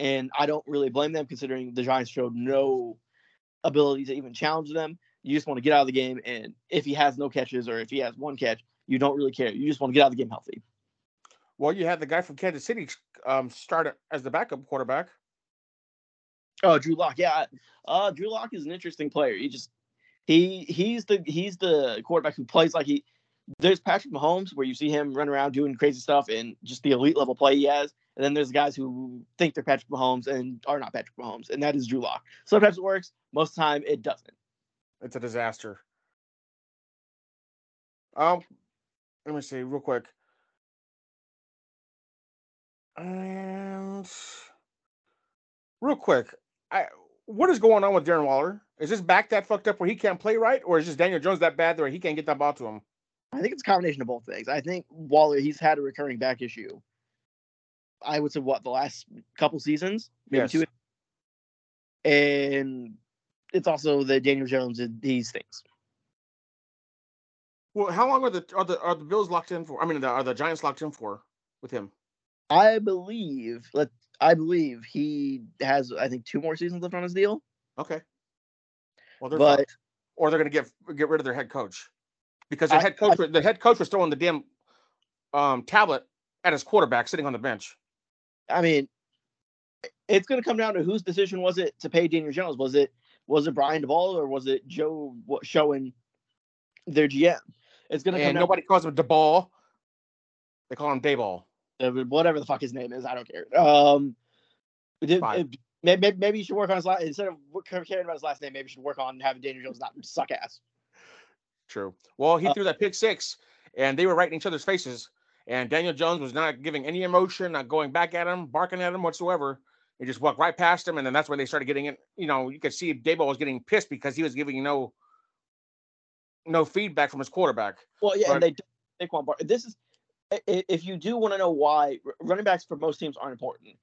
And I don't really blame them considering the Giants showed no ability to even challenge them. You just want to get out of the game. And if he has no catches or if he has one catch, you don't really care. You just want to get out of the game healthy. Well, you had the guy from Kansas City um, start as the backup quarterback. Oh, Drew Lock. Yeah. Uh, Drew Lock is an interesting player. He just he he's the he's the quarterback who plays like he there's Patrick Mahomes where you see him run around doing crazy stuff and just the elite level play he has. And then there's guys who think they're Patrick Mahomes and are not Patrick Mahomes, and that is Drew Lock. Sometimes it works, most of the time it doesn't. It's a disaster. Um, let me see real quick. And real quick, I what is going on with Darren Waller? Is this back that fucked up where he can't play right, or is just Daniel Jones that bad where he can't get that ball to him? I think it's a combination of both things. I think Waller he's had a recurring back issue. I would say what the last couple seasons, maybe Yes. two, and it's also the Daniel Jones and these things. Well, how long are the are the are the Bills locked in for? I mean, the, are the Giants locked in for with him? I believe let I believe he has I think two more seasons left on his deal. Okay. Well, they're But- fucked. or they're going to get get rid of their head coach because their I- head coach the head coach was throwing the damn um, tablet at his quarterback sitting on the bench. I mean, it's going to come down to whose decision was it to pay Daniel Jones? Was it was it Brian Duvall or was it Joe Schoen their GM? It's going to come nobody calls him DeBall. They call him Dayball. whatever the fuck his name is. I don't care. Um, it- it- maybe, maybe you should work on his last instead of caring about his last name. Maybe you should work on having Daniel Jones not suck ass. True. Well, he Uh, threw that pick six, and they were right in each other's faces. And Daniel Jones was not giving any emotion, not going back at him, barking at him whatsoever. He just walked right past him, and then that's when they started getting it. You know, you could see Daboll was getting pissed because he was giving no no feedback from his quarterback. Well, yeah, But- and they Saquon Bar. This is if you do want to know why running backs for most teams aren't important,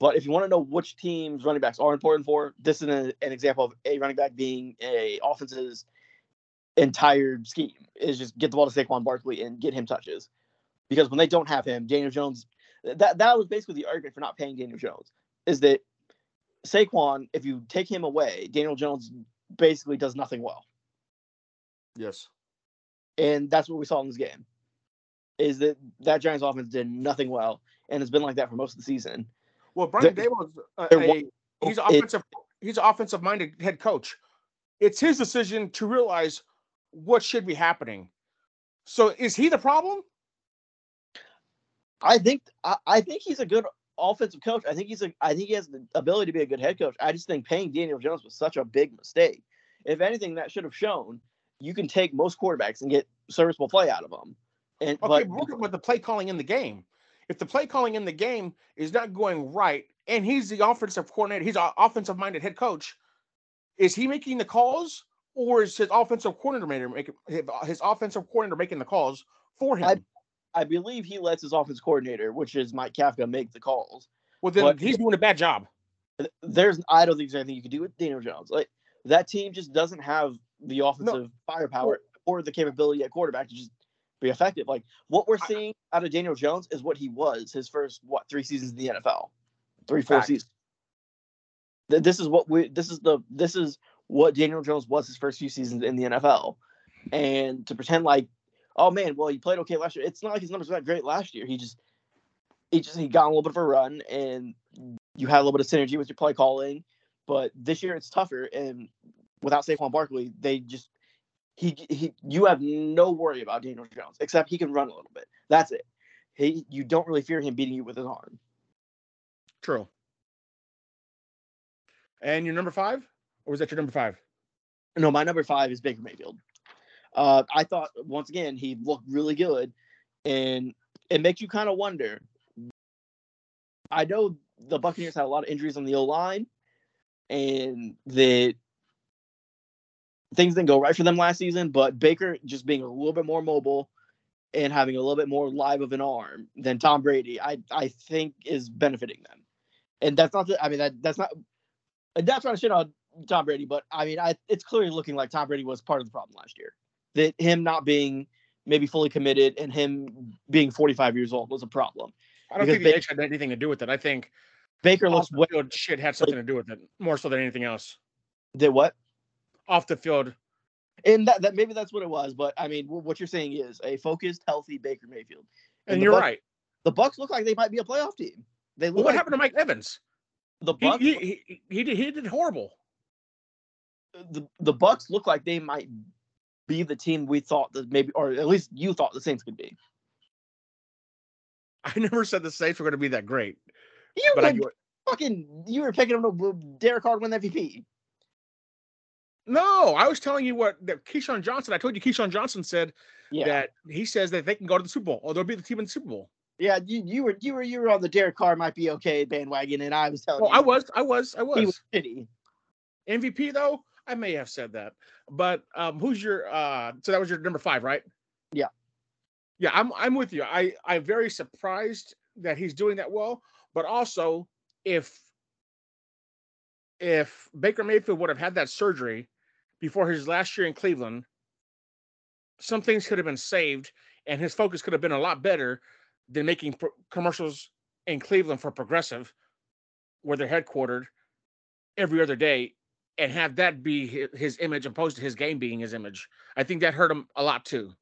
but if you want to know which teams running backs are important for, this is an, an example of a running back being a offense's entire scheme is just get the ball to Saquon Barkley and get him touches, because when they don't have him, Daniel Jones. That that was basically the argument for not paying Daniel Jones is that Saquon, if you take him away, Daniel Jones basically does nothing well. Yes. and that's what we saw in this game. Is that that Giants offense did nothing well, and it's been like that for most of the season. Well, Brian Daboll is a, he's an it- offensive he's offensive minded head coach. It's his decision to realize what should be happening. So is he the problem? I think I, I think he's a good offensive coach. I think he's a I think he has the ability to be a good head coach. I just think paying Daniel Jones was such a big mistake. If anything, that should have shown you can take most quarterbacks and get serviceable play out of them. And Okay, but look at what the play calling in the game. If the play calling in the game is not going right, and he's the offensive coordinator, he's an offensive minded head coach, is he making the calls, or is his offensive coordinator making his offensive coordinator making the calls for him? I, I believe he lets his offense coordinator, which is Mike Kafka, make the calls. well, then but- he's doing a bad job. there's I don't think there's anything you can do with Daniel Jones. Like that team just doesn't have the offensive firepower or the capability at quarterback to just be effective. Like what we're seeing out of Daniel Jones is what he was his first what three seasons in the NFL, three four Fact. seasons. This is what we. This is the. This is what Daniel Jones was his first few seasons in the NFL, and to pretend like, oh man, well he played okay last year. It's not like his numbers were that great last year. He just, he just he got a little bit of a run, and you had a little bit of synergy with your play calling. But this year it's tougher, and without Saquon Barkley, they just he he you have no worry about Daniel Jones except he can run a little bit. That's it. He you don't really fear him beating you with his arm. True. And your number five, or was that your number five? No, my number five is Baker Mayfield. Uh, I thought once again he looked really good, and it makes you kind of wonder. I know the Buccaneers had a lot of injuries on the O line, and that things didn't go right for them last season. But Baker just being a little bit more mobile and having a little bit more live of an arm than Tom Brady, I I think is benefiting them. And that's not the, I mean that that's not that's not a shit on Tom Brady, but I mean I it's clearly looking like Tom Brady was part of the problem last year. That him not being maybe fully committed and him being 45 years old was a problem. I don't Because think the age had anything to do with it. I think Baker looks the field shit had something to do with it more so than anything else. did what? Off the field, And that, that maybe that's what it was, but I mean what you're saying is a focused, healthy Baker Mayfield. and the you're Bucs- right. The Bucs look like they might be a playoff team. They Well, look what like happened to Mike Evans? the He, Bucs. he, he, he did he did horrible. The the Bucs look like they might be the team we thought that maybe, or at least you thought the Saints could be. I never said the Saints were going to be that great, You but I, fucking you were picking them to Derek Carr win the MVP. no, I was telling you what that Keyshawn Johnson. I told you Keyshawn Johnson said Yeah, that he says that they can go to the Super Bowl or they'll be the team in the Super Bowl. yeah. You, you were you were you were on the Derek Carr might be okay bandwagon, and I was telling Oh, you I was, I was, I was. he was. was shitty. MVP though, I may have said that. But um who's your uh so that was your number five, right? Yeah. Yeah, I'm I'm with you. I I'm very surprised that he's doing that well, but also if if Baker Mayfield would have had that surgery before his last year in Cleveland, some things could have been saved and his focus could have been a lot better than making pro- commercials in Cleveland for Progressive where they're headquartered every other day and have that be his, image opposed to his game being his image. I think that hurt him a lot too.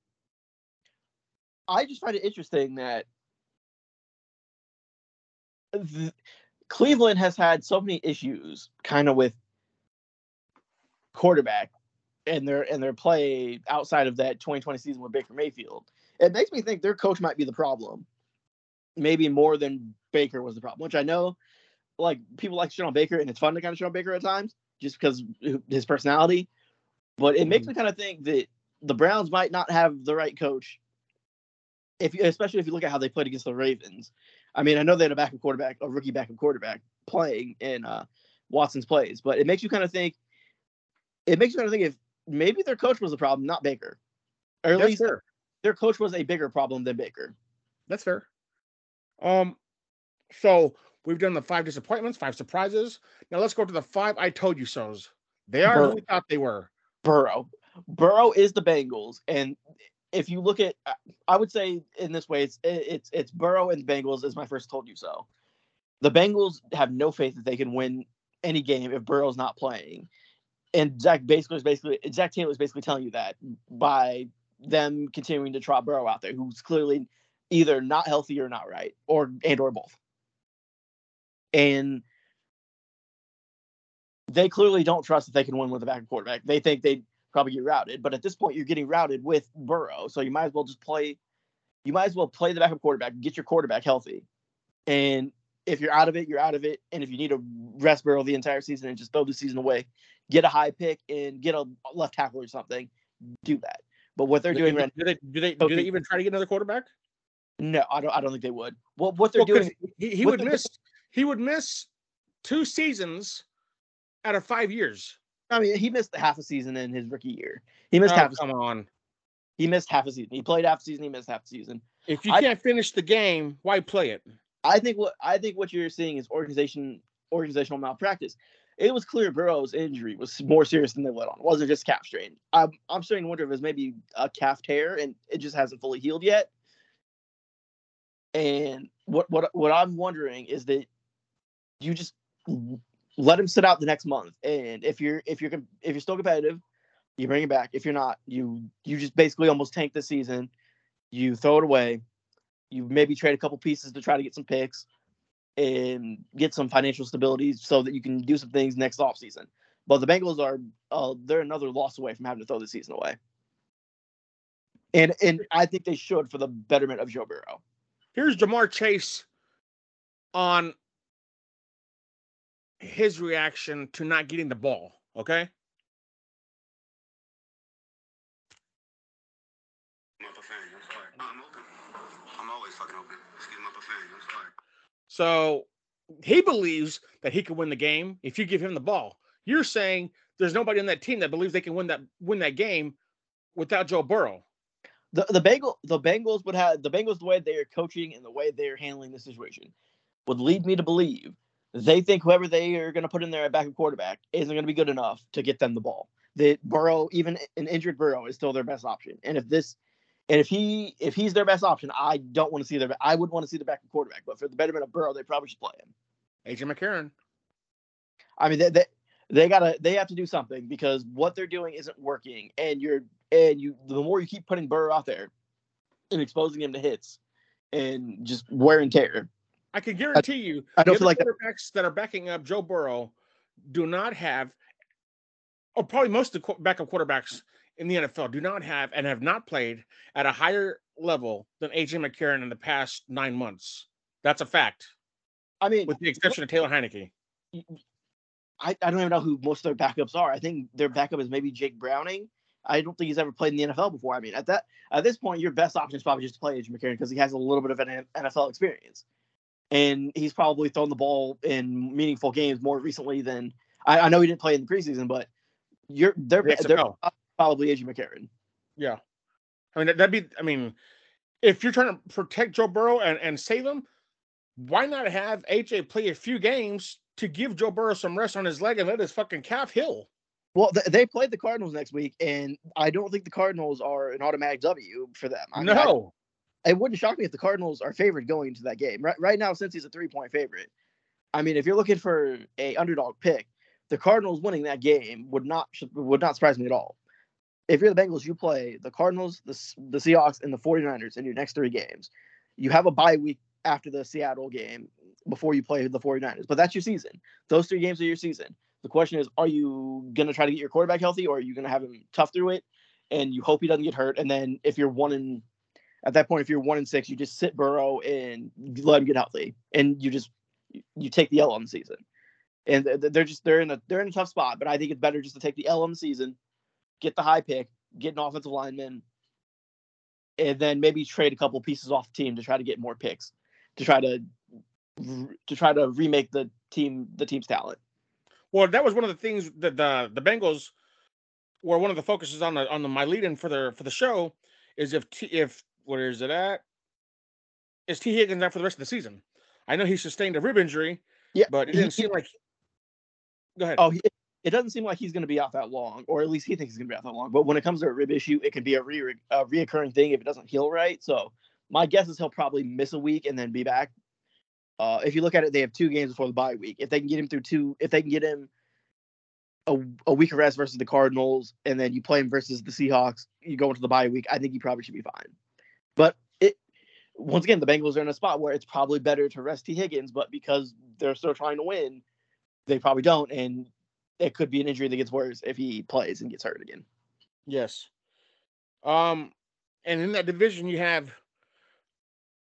I just find it interesting that th- Cleveland has had so many issues kind of with quarterback and their and their play outside of that 2020 season with Baker Mayfield. It makes me think their coach might be the problem. Maybe more than Baker was the problem, which I know like people like on Baker and it's fun to kind of on Baker at times just because his personality. But it makes me kind of think that the Browns might not have the right coach if you, especially if you look at how they played against the Ravens. I mean, I know they had a backup quarterback, a rookie backup quarterback playing in uh, Watson's plays, but it makes you kind of think. It makes you kind of think if maybe their coach was the problem, not Baker, or at That's least fair. their coach was a bigger problem than Baker. That's fair. Um, so we've done the five disappointments, five surprises. Now let's go to the five I told you so's. They are who we thought they were. Burrow, Burrow is the Bengals, and if you look at, I would say in this way, it's it's it's Burrow and the Bengals is my first told you so. The Bengals have no faith that they can win any game if Burrow's not playing, and Zac basically is basically Zac Taylor is basically telling you that by them continuing to trot Burrow out there, who's clearly either not healthy or not right, or and or both. And they clearly don't trust that they can win with a backup quarterback. They think they'd probably get routed, but at this point, you're getting routed with Burrow, so you might as well just play. You might as well play the backup quarterback, get your quarterback healthy, and if you're out of it, you're out of it. And if you need to rest Burrow the entire season and just throw the season away, get a high pick and get a left tackle or something, do that. But what they're Do doing they, right do they do they oh, do they even try to get another quarterback? no, I don't. I don't think they would. What what they're Well, doing? He, he what would miss. He would miss two seasons out of five years. I mean, he missed half a season in his rookie year. He missed Oh, half. A, come on. he missed half a season. He played half a season. He missed half a season. If you I- can't finish the game, why play it? I think what I think what you're seeing is organization organizational malpractice. It was clear Burrow's injury was more serious than they let on. It wasn't just calf strain. I'm I'm starting to wonder if it's maybe a calf tear and it just hasn't fully healed yet. And what what what I'm wondering is that you just let him sit out the next month. And if you're if you're if you're still competitive, you bring it back. If you're not, you you just basically almost tank the season. You throw it away. You maybe trade a couple pieces to try to get some picks and get some financial stability so that you can do some things next offseason. But the Bengals are uh, they're another loss away from having to throw the season away. And and I think they should for the betterment of Joe Burrow. Here's Ja'Marr Chase on his reaction to not getting the ball. Okay. So he believes that he could win the game if you give him the ball. You're saying there's nobody on that team that believes they can win that win that game without Joe Burrow. The the Bengal the Bengals would have the Bengals the way they are coaching and the way they are handling the situation would lead me to believe they think whoever they are going to put in there at backup quarterback isn't going to be good enough to get them the ball. That Burrow, even an injured Burrow, is still their best option. And if this, and if he if he's their best option, I don't want to see their I would want to see the backup quarterback. But for the betterment of Burrow, they probably should play him. AJ McCarron. I mean, they, they they gotta they have to do something because what they're doing isn't working. And you're and you the more you keep putting Burrow out there and exposing him to hits and just wear and tear, I can guarantee you, I don't the feel like that- quarterbacks that are backing up Joe Burrow do not have, or probably most of the backup quarterbacks in the NFL do not have and have not played at a higher level than AJ McCarron in the past nine months. That's a fact. I mean, with the exception of Taylor Heinicke. I, I don't even know who most of their backups are. I think their backup is maybe Jake Browning. I don't think he's ever played in the NFL before. I mean, at that at this point, your best option is probably just to play AJ McCarron because he has a little bit of an NFL experience, and he's probably thrown the ball in meaningful games more recently than I, I know he didn't play in the preseason, but you're they're, Yes, they're no. probably AJ McCarron. Yeah. I mean, that- that'd be, I mean, if you're trying to protect Joe Burrow and, and save him, why not have AJ play a few games to give Joe Burrow some rest on his leg and let his fucking calf heal? Well, th- they played the Cardinals next week, and I don't think the Cardinals are an automatic W for them. I mean, No. It wouldn't shock me if the Cardinals are favored going into that game. Right, right now, since he's a three point favorite, I mean, if you're looking for a underdog pick, the Cardinals winning that game would not would not surprise me at all. If you're the Bengals, you play the Cardinals, the the Seahawks, and the 49ers in your next three games. You have a bye week after the Seattle game before you play the 49ers, but that's your season. Those three games are your season. The question is, are you going to try to get your quarterback healthy, or are you going to have him tough through it, and you hope he doesn't get hurt? And then if you're one in at that point, if you're one and six, you just sit Burrow and let him get healthy, and you just you take the L on the season. And they're just they're in a they're in a tough spot, but I think it's better just to take the L on the season, get the high pick, get an offensive lineman, and then maybe trade a couple pieces off the team to try to get more picks, to try to to try to remake the team the team's talent. Well, that was one of the things that the the Bengals were one of the focuses on the on the my lead in for the for the show is if T, if where is it at? Is Tee Higgins out for the rest of the season? I know he sustained a rib injury, yeah, but it didn't seem like. Go ahead. Oh, he, it doesn't seem like he's going to be out that long, or at least he thinks he's going to be out that long. But when it comes to a rib issue, it can be a, re- a reoccurring thing if it doesn't heal right. So my guess is he'll probably miss a week and then be back. Uh, if you look at it, they have two games before the bye week. If they can get him through two, if they can get him a, a week of rest versus the Cardinals, and then you play him versus the Seahawks, you go into the bye week. I think he probably should be fine. But it once again, the Bengals are in a spot where it's probably better to rest Tee Higgins, but because they're still trying to win, they probably don't, and it could be an injury that gets worse if he plays and gets hurt again. Yes. Um, and in that division, you have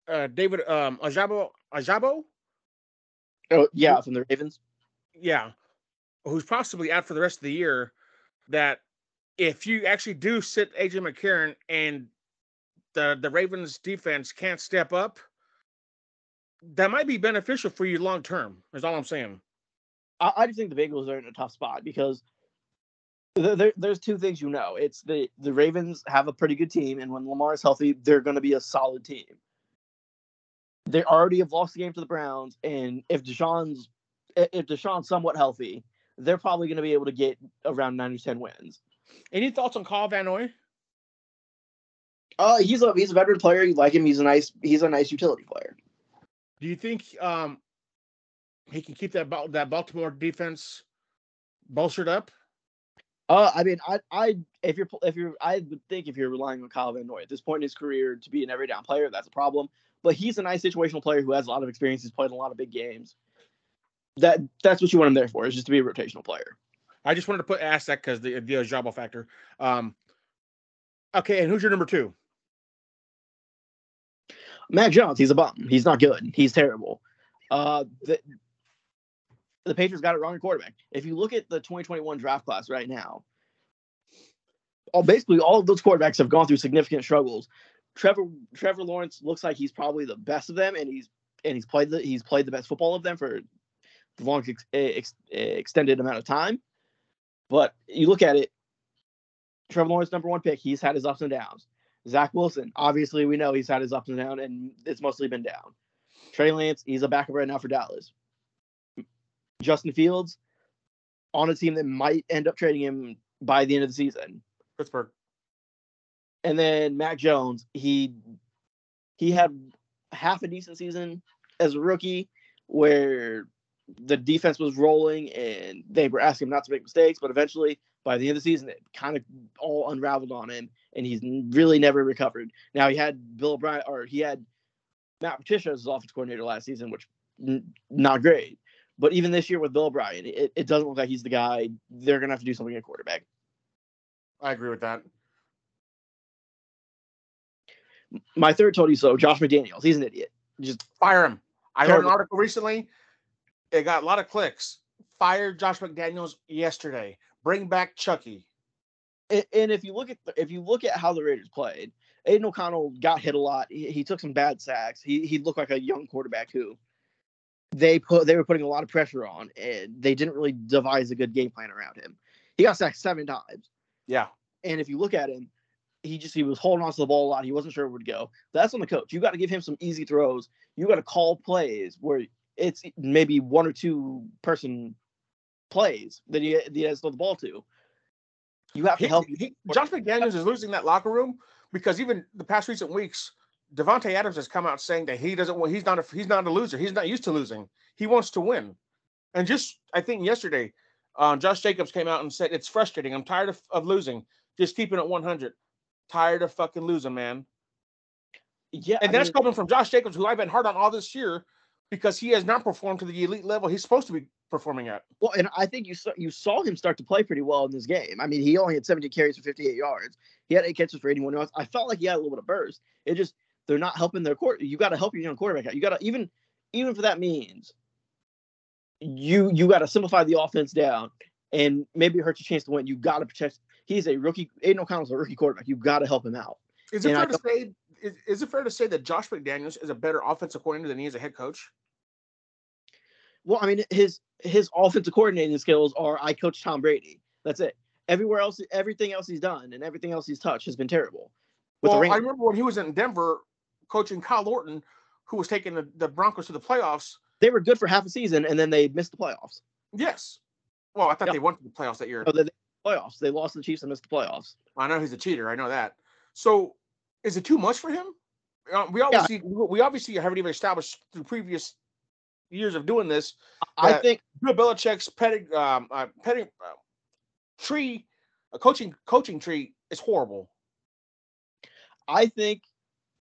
uh David um Ojabo Ojabo. Oh yeah, from the Ravens. Yeah, who's possibly out for the rest of the year. That if you actually do sit AJ McCarron and the the Ravens defense can't step up, that might be beneficial for you long term. Is all I'm saying. I, I just think the Bengals are in a tough spot because there, there- there's two things you know. It's the the Ravens have a pretty good team, and when Lamar is healthy, they're going to be a solid team. They already have lost the game to the Browns, and if Deshaun's if Deshaun's somewhat healthy, they're probably going to be able to get around nine or ten wins. Any thoughts on Carl Van Noy? Uh, he's a he's a veteran player. You like him. He's a nice he's a nice utility player. Do you think um he can keep that that Baltimore defense bolstered up? Uh, I mean, I, I, if you're, if you're, I would think if you're relying on Kyle Van Noy at this point in his career to be an every down player, that's a problem. But he's a nice situational player who has a lot of experience. He's played a lot of big games. That that's what you want him there for, is just to be a rotational player. I just wanted to put ask that because the the Ojabo factor. Um, okay, and who's your number two? Mac Jones, he's a bum. He's not good. He's terrible. Uh, the, the Patriots got it wrong at quarterback. If you look at the 2021 draft class right now, all basically all of those quarterbacks have gone through significant struggles. Trevor Trevor Lawrence looks like he's probably the best of them, and he's and he's played the he's played the best football of them for the longest ex, ex, extended amount of time. But you look at it, Trevor Lawrence, number one pick, he's had his ups and downs. Zach Wilson, obviously, we know he's had his ups and downs, and it's mostly been down. Trey Lance, he's a backup right now for Dallas. Justin Fields, on a team that might end up trading him by the end of the season. Pittsburgh. And then Mac Jones, he he had half a decent season as a rookie where the defense was rolling and they were asking him not to make mistakes, but eventually by the end of the season it kind of all unraveled on him and he's really never recovered. Now he had Bill O'Brien or he had Matt Patricia as his offense coordinator last season, which n- not great. But even this year with Bill O'Brien, it, it doesn't look like he's the guy. They're gonna have to do something at quarterback. I agree with that. My third told you so. Josh McDaniels, he's an idiot. Just fire him. I read an article recently. It got a lot of clicks. Fired Josh McDaniels yesterday. Bring back Chucky. And, and if you look at if you look at how the Raiders played, Aidan O'Connell got hit a lot. He, he took some bad sacks. He he looked like a young quarterback who they put they were putting a lot of pressure on, and they didn't really devise a good game plan around him. He got sacked seven times. Yeah. And if you look at him, he just he was holding on to the ball a lot. He wasn't sure where it would go. That's on the coach. You got to give him some easy throws. You got to call plays where it's maybe one or two person plays that he, that he has to the ball to. You have to He- help. he- Josh McDaniels is losing that locker room because even the past recent weeks, Davante Adams has come out saying that he doesn't want. He's not a. He's not a loser. He's not used to losing. He wants to win. And just I think yesterday, uh, Josh Jacobs came out and said it's frustrating. I'm tired of, of losing. Just keeping it 100. Tired of fucking losing, man. Yeah, and I that's mean- coming from Josh Jacobs, who I've been hard on all this year because he has not performed to the elite level he's supposed to be performing at. Well, and I think you saw you saw him start to play pretty well in this game. I mean, he only had 70 carries for 58 yards. He had eight catches for 81 yards. I felt like he had a little bit of burst. It just they're not helping their court. You got to help your young quarterback out. You got to even even for that means you you got to simplify the offense down and maybe it hurts your chance to win. You got to protect. He's a rookie. Aidan O'Connell's a rookie quarterback. You got to help him out. Is it And I fair to say? Is, is it fair to say that Josh McDaniels is a better offensive coordinator than he is a head coach? Well, I mean, his his offensive coordinating skills are I coach Tom Brady. That's it. Everywhere else, everything else he's done and everything else he's touched has been terrible. Well, I remember when he was in Denver coaching Kyle Orton, who was taking the, the Broncos to the playoffs. they were good for half a season and then they missed the playoffs. Yes. Well, I thought Yeah. they went to the playoffs that year. Oh, they, playoffs. They lost to the Chiefs and missed the playoffs. I know he's a cheater. I know that. So, is it too much for him? Uh, we obviously we obviously haven't even established through previous years of doing this. I think Bill Belichick's petting um uh, petting uh, tree, a coaching coaching tree is horrible. I think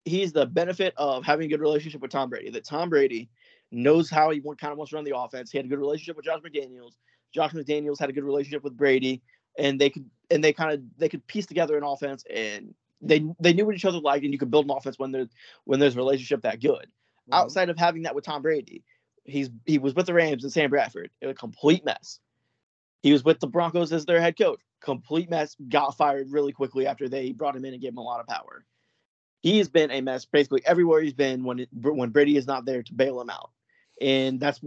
he's the benefit of having a good relationship with Tom Brady. That Tom Brady knows how he kind of wants to run the offense. He had a good relationship with Josh McDaniels. Josh McDaniels had a good relationship with Brady, and they could and they kind of they could piece together an offense, and they they knew what each other liked, and you could build an offense when there's when there's a relationship that good. Mm-hmm. Outside of having that with Tom Brady, he's he was with the Rams and Sam Bradford, a complete mess. He was with the Broncos as their head coach, complete mess. Got fired really quickly after they brought him in and gave him a lot of power. He's been a mess basically everywhere he's been when it, when Brady is not there to bail him out, and that's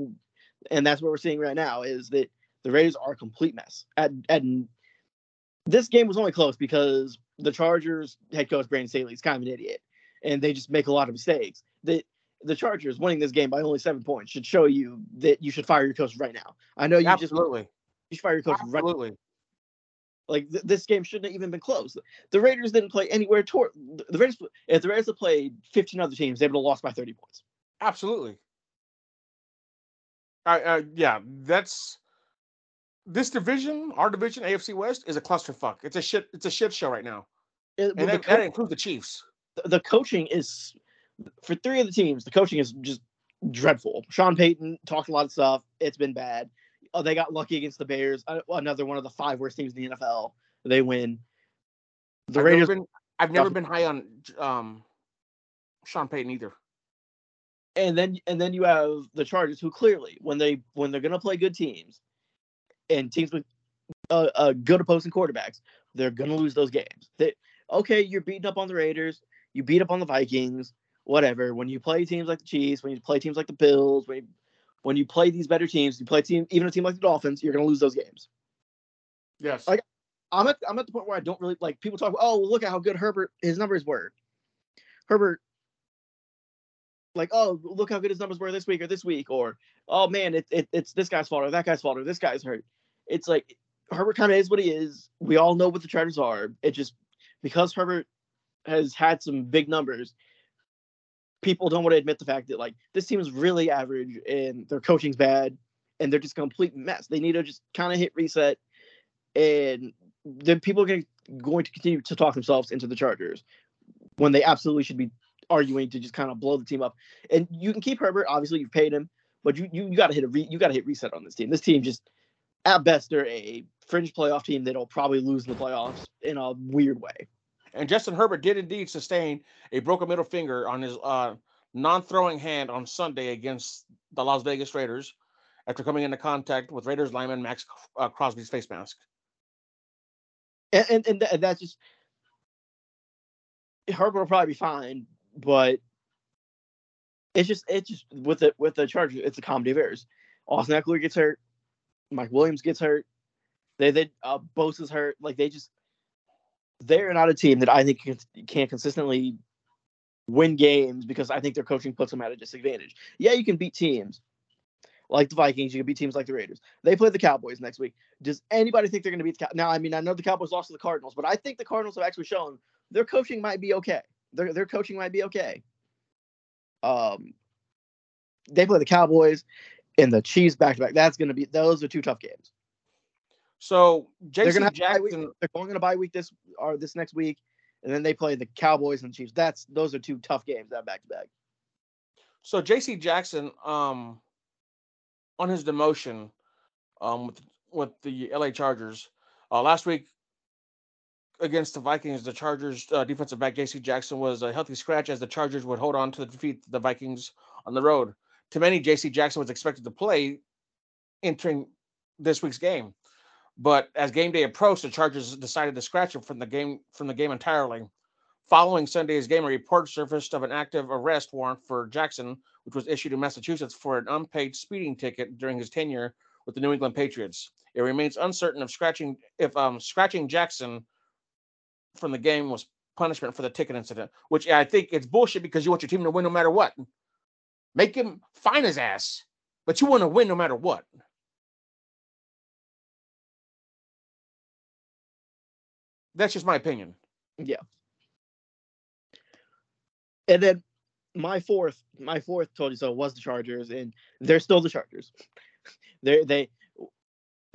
and that's what we're seeing right now is that the Raiders are a complete mess. And and this game was only close because the Chargers head coach Brandon Staley is kind of an idiot, and they just make a lot of mistakes. That the Chargers winning this game by only seven points should show you that you should fire your coach right now. I know you just Absolutely. just you should fire your coach right Absolutely. like th- this game shouldn't have even been close. The Raiders didn't play anywhere toward the- the Raiders. If the Raiders had played 15 other teams, they would have lost by 30 points. Absolutely. I, uh, yeah, that's this division. Our division, AFC West, is a clusterfuck. It's a shit. It's a shit show right now, It- and well, the that, that includes the Chiefs. the, coaching is for three of the teams. The coaching is just dreadful. Sean Payton talked a lot of stuff. It's been bad. Oh, they got lucky against the Bears. uh, Another one of the five worst teams in the NFL. They win. The I've Raiders. Never been, I've never been high on um, Sean Payton either. and then and then you have the Chargers, who clearly, when they when they're gonna play good teams, and teams with uh, uh, good opposing quarterbacks, they're gonna lose those games. They, okay, you're beating up on the Raiders, you beat up on the Vikings, whatever. When you play teams like the Chiefs, when you play teams like the Bills, when you, when you play these better teams, you play team even a team like the Dolphins, you're going to lose those games. Yes. Like I'm at I'm at the point where I don't really like people talk. Oh, look at how good Herbert his numbers were. Herbert, like, oh, look how good his numbers were this week or this week, or oh man, it, it it's this guy's fault or that guy's fault or this guy's hurt. It's like Herbert kind of is what he is. We all know what the Chargers are. It just because Herbert has had some big numbers, people don't want to admit the fact that like this team is really average and their coaching's bad and they're just a complete mess. They need to just kind of hit reset, and then people are going to continue to talk themselves into the Chargers when they absolutely should be arguing to just kind of blow the team up. And you can keep Herbert. Obviously, you've paid him, but you you, you got to hit a re, you got to hit reset on this team. This team just at best they're a fringe playoff team that'll probably lose in the playoffs in a weird way. And Justin Herbert did indeed sustain a broken middle finger on his uh, non-throwing hand on Sunday against the Las Vegas Raiders after coming into contact with Raiders lineman Maxx uh, Crosby's face mask. And and, and, th- and that's just Herbert will probably be fine, but it's just it's just with the with the Chargers, it's a comedy of errors. Austin Ekeler gets hurt, Mike Williams gets hurt, they they uh, Bosa's hurt. Like they just they're not a team that I think can, can consistently win games because I think their coaching puts them at a disadvantage. Yeah, you can beat teams like the Vikings. You can beat teams like the Raiders. They play the Cowboys next week. Does anybody think they're going to beat the Cow- now? I mean, I know the Cowboys lost to the Cardinals, but I think the Cardinals have actually shown their coaching might be okay. Their their coaching might be okay. Um, they play the Cowboys and the Chiefs back to back. That's going to be those are two tough games. So Jason Jackson, they're going to bye week this or this next week, and then they play the Cowboys and Chiefs. That's those are two tough games that back to back. so JC Jackson, um, on his demotion, um, with with the LA Chargers, uh, last week against the Vikings, the Chargers uh, defensive back JC Jackson was a healthy scratch as the Chargers would hold on to defeat the Vikings on the road. To many, JC Jackson was expected to play entering this week's game. But as game day approached, the Chargers decided to scratch him from the game from the game entirely. Following Sunday's game, a report surfaced of an active arrest warrant for Jackson, which was issued in Massachusetts for an unpaid speeding ticket during his tenure with the New England Patriots. It remains uncertain if scratching if um, scratching Jackson from the game was punishment for the ticket incident, which I think it's bullshit because you want your team to win no matter what. Make him fine his ass, but you want to win no matter what. That's just my opinion. Yeah. And then my fourth, my fourth told you so was the Chargers, and they're still the Chargers. they they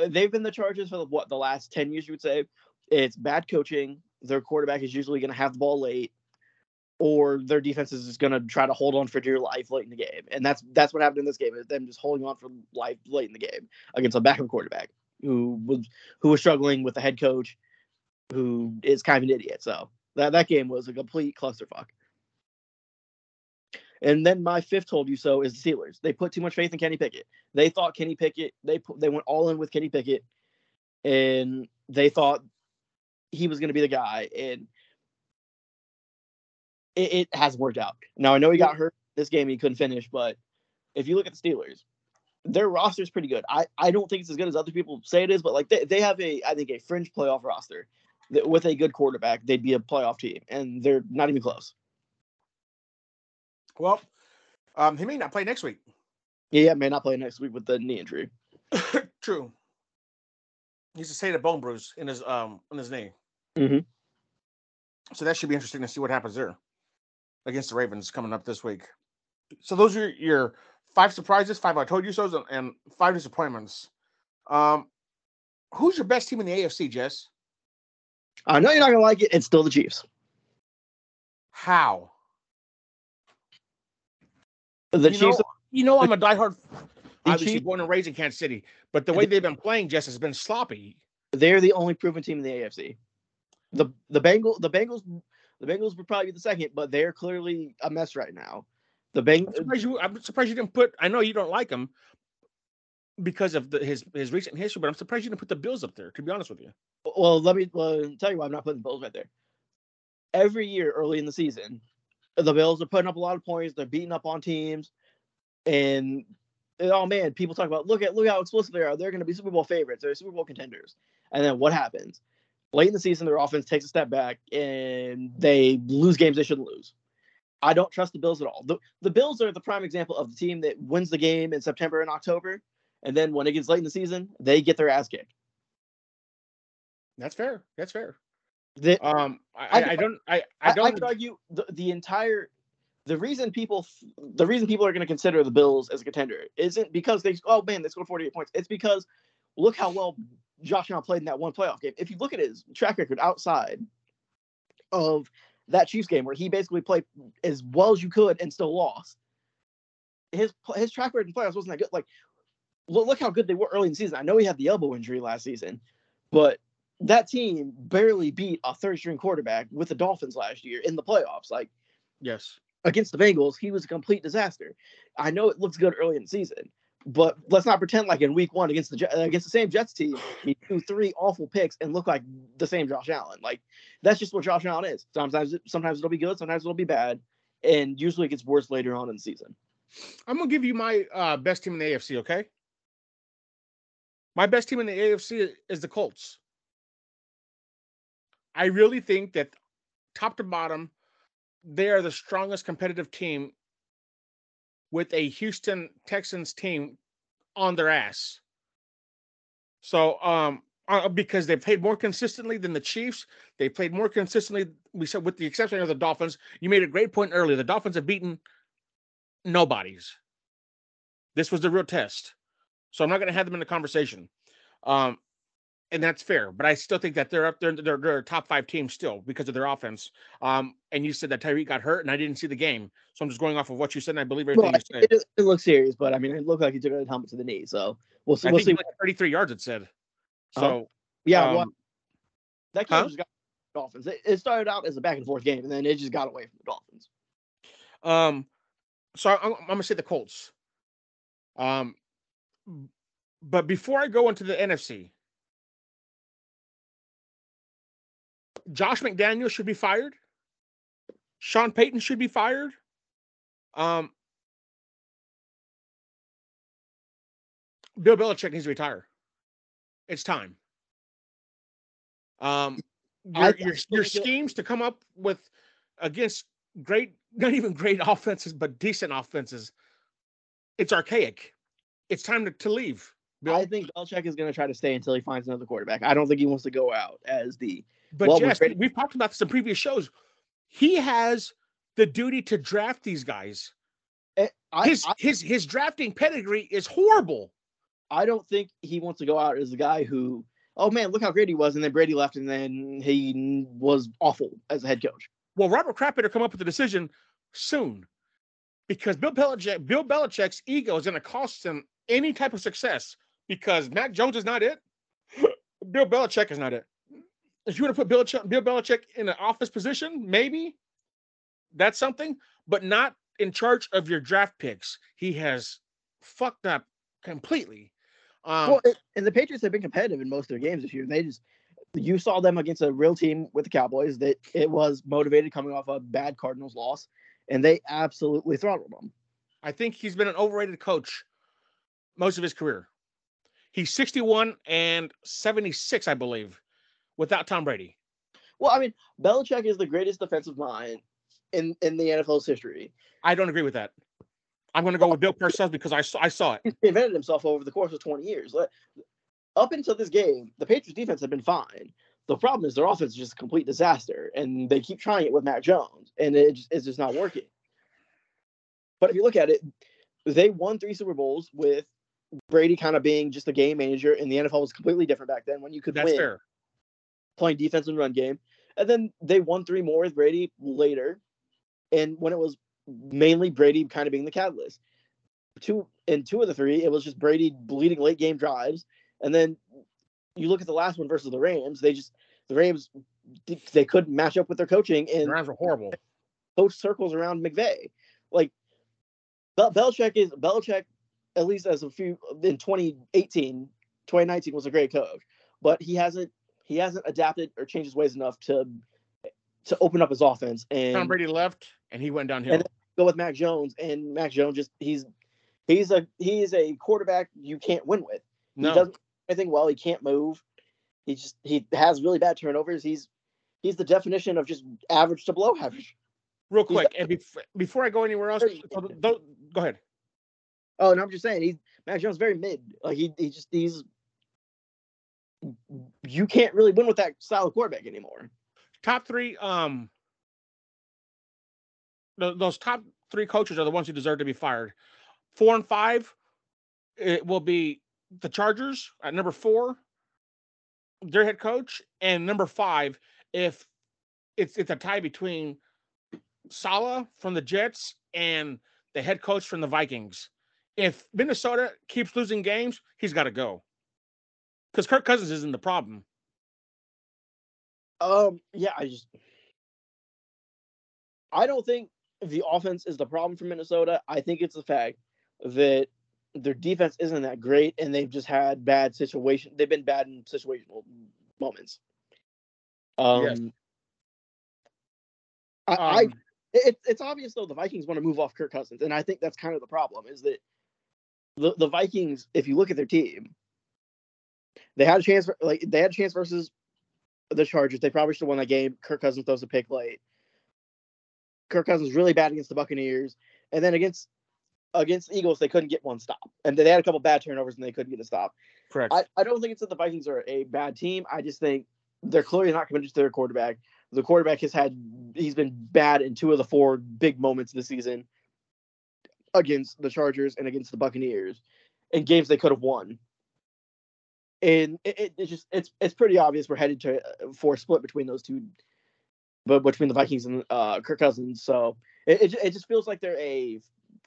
they've been the Chargers for what the last ten years. You would say it's bad coaching. Their quarterback is usually going to have the ball late, or their defense is just going to try to hold on for dear life late in the game, and that's that's what happened in this game. Is them just holding on for life late in the game against a backup quarterback who was who was struggling with the head coach, who is kind of an idiot. So that that game was a complete clusterfuck. And then my fifth told you so is the Steelers. They put too much faith in Kenny Pickett. They thought Kenny Pickett. They put, they went all in with Kenny Pickett, and they thought he was going to be the guy. And it, it hasn't worked out. Now I know he got hurt this game. He couldn't finish, but if you look at the Steelers, their roster is pretty good. I, I don't think it's as good as other people say it is, but like they, they have a I think a fringe playoff roster that with a good quarterback they'd be a playoff team, and they're not even close. Well, um, he may not play next week. Yeah, may not play next week with the knee injury. True. He's a state of bone bruise in his um in his knee. Mm-hmm. So that should be interesting to see what happens there against the Ravens coming up this week. So those are your five surprises, five I told you so, and five disappointments. Um, who's your best team in the AFC, Jess? I know you're not gonna like it. It's still the Chiefs. How? The you Chiefs. Know, you know, I'm a diehard. Obviously, Chiefs- born and raised in Kansas City, but the way they've been playing, Jess, has been sloppy. They're the only proven team in the AFC. The the Bengal the Bengals the Bengals would probably be the second, but they're clearly a mess right now. The I'm Bengals. surprised you. I'm surprised you didn't put. I know you don't like him because of the, his his recent history, but I'm surprised you didn't put the Bills up there. To be honest with you, Well, let me well, tell you why I'm not putting the Bills right there. Every year early in the season, the Bills are putting up a lot of points. They're beating up on teams, and, and oh man, people talk about look at look how explicit they are. They're going to be Super Bowl favorites. They're Super Bowl contenders. And then what happens? Late in the season, their offense takes a step back and they lose games they shouldn't lose. I don't trust the Bills at all. The, the Bills are the prime example of the team that wins the game in September and October, and then when it gets late in the season, they get their ass kicked. That's fair. That's fair. The, um, I, I, I don't. I, I don't. I could argue the, the entire the reason people the reason people are going to consider the Bills as a contender isn't because they oh man they scored 48 points. It's because look how well Josh Allen played in that one playoff game. If you look at his track record outside of that Chiefs game where he basically played as well as you could and still lost, his his track record in playoffs wasn't that good. Like look, look how good they were early in the season. I know he had the elbow injury last season, but that team barely beat a third string quarterback with the Dolphins last year in the playoffs. Like, yes, against the Bengals, he was a complete disaster. I know it looks good early in the season, but let's not pretend like in week one against the against the same Jets team, he threw three awful picks and look like the same Josh Allen. Like that's just what Josh Allen is. Sometimes sometimes it'll be good, sometimes it'll be bad, and usually it gets worse later on in the season. I'm gonna give you my uh, best team in the AFC. Okay, my best team in the AFC is the Colts. I really think that top to bottom, they are the strongest competitive team with a Houston Texans team on their ass. So, um, uh, because they played more consistently than the Chiefs, they played more consistently. We said, with the exception of the Dolphins, you made a great point earlier. The Dolphins have beaten nobodies. This was the real test. So I'm not going to have them in the conversation. Um, and that's fair. But I still think that they're up there. They're, they're top five team still because of their offense. Um, and you said that Tyreek got hurt, and I didn't see the game, so I'm just going off of what you said, and I believe everything well, you said. It, it looks serious, but I mean, it looked like he took a helmet to the knee. So we'll see. We'll see. like 33 yards. It said. So Oh. yeah, um, well, that game huh? just got Dolphins. It, it started out as a back and forth game, and then it just got away from the Dolphins. Um, so I'm, I'm gonna say the Colts. Um, but before I go into the NFC, Josh McDaniel should be fired. Sean Payton should be fired. Um, Bill Belichick needs to retire. It's time. Um, your, your, your schemes to come up with against great, not even great offenses, but decent offenses, it's archaic. It's time to, to leave. I think Belichick is going to try to stay until he finds another quarterback. I don't think he wants to go out as the. But well, Jess, we've talked about this in previous shows. He has the duty to draft these guys. Eh, I- his I- his his drafting pedigree is horrible. I don't think he wants to go out as a guy who, oh man, look how great he was, and then Brady left, and then he was awful as a head coach. Well, Robert Kraft better come up with a decision soon, because Bill Belichick Bill Belichick's ego is going to cost him any type of success. Because Mac Jones is not it. Bill Belichick is not it. If you want to put Bill, Ch- Bill Belichick in an office position, maybe that's something, but not in charge of your draft picks. He has fucked up completely. Um, well, it- and the Patriots have been competitive in most of their games this year. They just, you saw them against a real team with the Cowboys that it was motivated coming off a bad Cardinals loss, and they absolutely throttled them. I think he's been an overrated coach most of his career. He's 61 and 76, I believe, without Tom Brady. Well, I mean, Belichick is the greatest defensive mind in in the NFL's history. I don't agree with that. I'm going to go with Bill Parcells because I saw, I saw it. He invented himself over the course of 20 years. Up until this game, the Patriots defense had been fine. The problem is their offense is just a complete disaster, and they keep trying it with Mac Jones, and it just, it's just not working. But if you look at it, they won three Super Bowls with Brady kind of being just a game manager, and the NFL was completely different back then when you could That's win fair. Playing defense and run game. And then they won three more with Brady later, and when it was mainly Brady kind of being the catalyst. Two in two of the three, it was just Brady bleeding late game drives, and then you look at the last one versus the Rams. They just the Rams they couldn't match up with their coaching, and The Rams were horrible. coach circles around McVay. Like Bel- Belichick is Belichick, at least as a few in 2018, 2019 was a great coach, but he hasn't he hasn't adapted or changed his ways enough to to open up his offense and Tom Brady left and he went downhill. and go with Mac Jones and Mac Jones just he's he's a he's a quarterback you can't win with. No. He doesn't do anything well. He can't move. He just he has really bad turnovers. He's he's the definition of just average to below average. Real he's quick, and before, before I go anywhere else, so th- th- go ahead. Oh, and I'm just saying he's Mac Jones is very mid. Like he he just he's you can't really win with that style of quarterback anymore. Top three, um, th- those top three coaches are the ones who deserve to be fired. Four and five, it will be the Chargers at number four, their head coach, and number five, if it's it's a tie between Saleh from the Jets and the head coach from the Vikings. If Minnesota keeps losing games, he's got to go because Kirk Cousins isn't the problem. Um, yeah, I just I don't think the offense is the problem for Minnesota. I think it's the fact that their defense isn't that great and they've just had bad situation. They've been bad in situational moments. Um Yes. I, I Um, it, it's obvious though the Vikings want to move off Kirk Cousins, and I think that's kind of the problem is that the the Vikings, if you look at their team, they had a chance like they had a chance versus the Chargers. They probably should have won that game. Kirk Cousins throws a pick late. Kirk Cousins really bad against the Buccaneers, and then against against the Eagles they couldn't get one stop, and they had a couple bad turnovers and they couldn't get a stop. Correct. I, I don't think it's that the Vikings are a bad team. I just think they're clearly not committed to their quarterback. The quarterback has had he's been bad in two of the four big moments this season against the Chargers and against the Buccaneers in games they could have won. And it, it, it's just it's it's pretty obvious we're headed to uh, for a split between those two, but between the Vikings and uh, Kirk Cousins. So it, it it just feels like they're a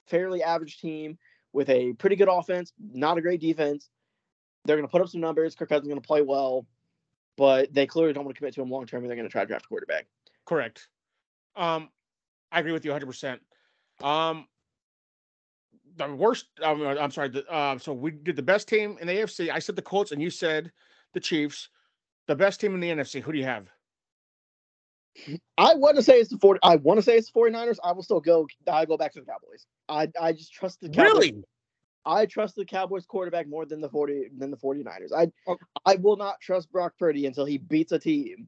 fairly average team with a pretty good offense, not a great defense. They're going to put up some numbers. Kirk Cousins is going to play well, but they clearly don't want to commit to him long term, and they're going to try to draft a quarterback. Correct. Um, I agree with you 100. percent Um, the worst. Um, I'm sorry. The, uh, so we did the best team in the AFC. I said the Colts, and you said the Chiefs. The best team in the NFC. Who do you have? I want to say it's the 40. I want to say it's the 49ers. I will still go. I go back to the Cowboys. I I just trust the Cowboys. Really? I trust the Cowboys quarterback more than the 40 than the 49ers. I I will not trust Brock Purdy until he beats a team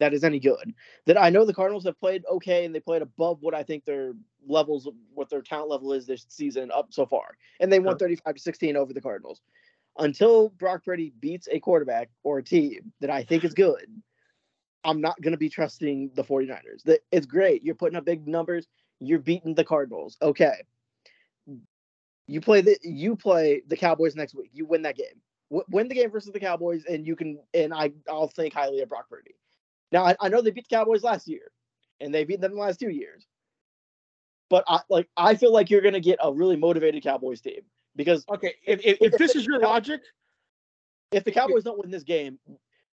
that is any good. That I know the Cardinals have played okay and they played above what I think their levels what their talent level is this season up so far. And they won 35 to 16 over the Cardinals. Until Brock Purdy beats a quarterback or a team that I think is good, I'm not going to be trusting the 49ers. That it's great. You're putting up big numbers. You're beating the Cardinals. Okay. You play the you play the Cowboys next week. You win that game. W- win the game versus the Cowboys, and you can. And I I'll think highly of Brock Purdy. Now I, I know they beat the Cowboys last year, and they beat them the last two years. But I like I feel like you're going to get a really motivated Cowboys team because okay, if, if, if this is your logic, if the Cowboys don't win this game,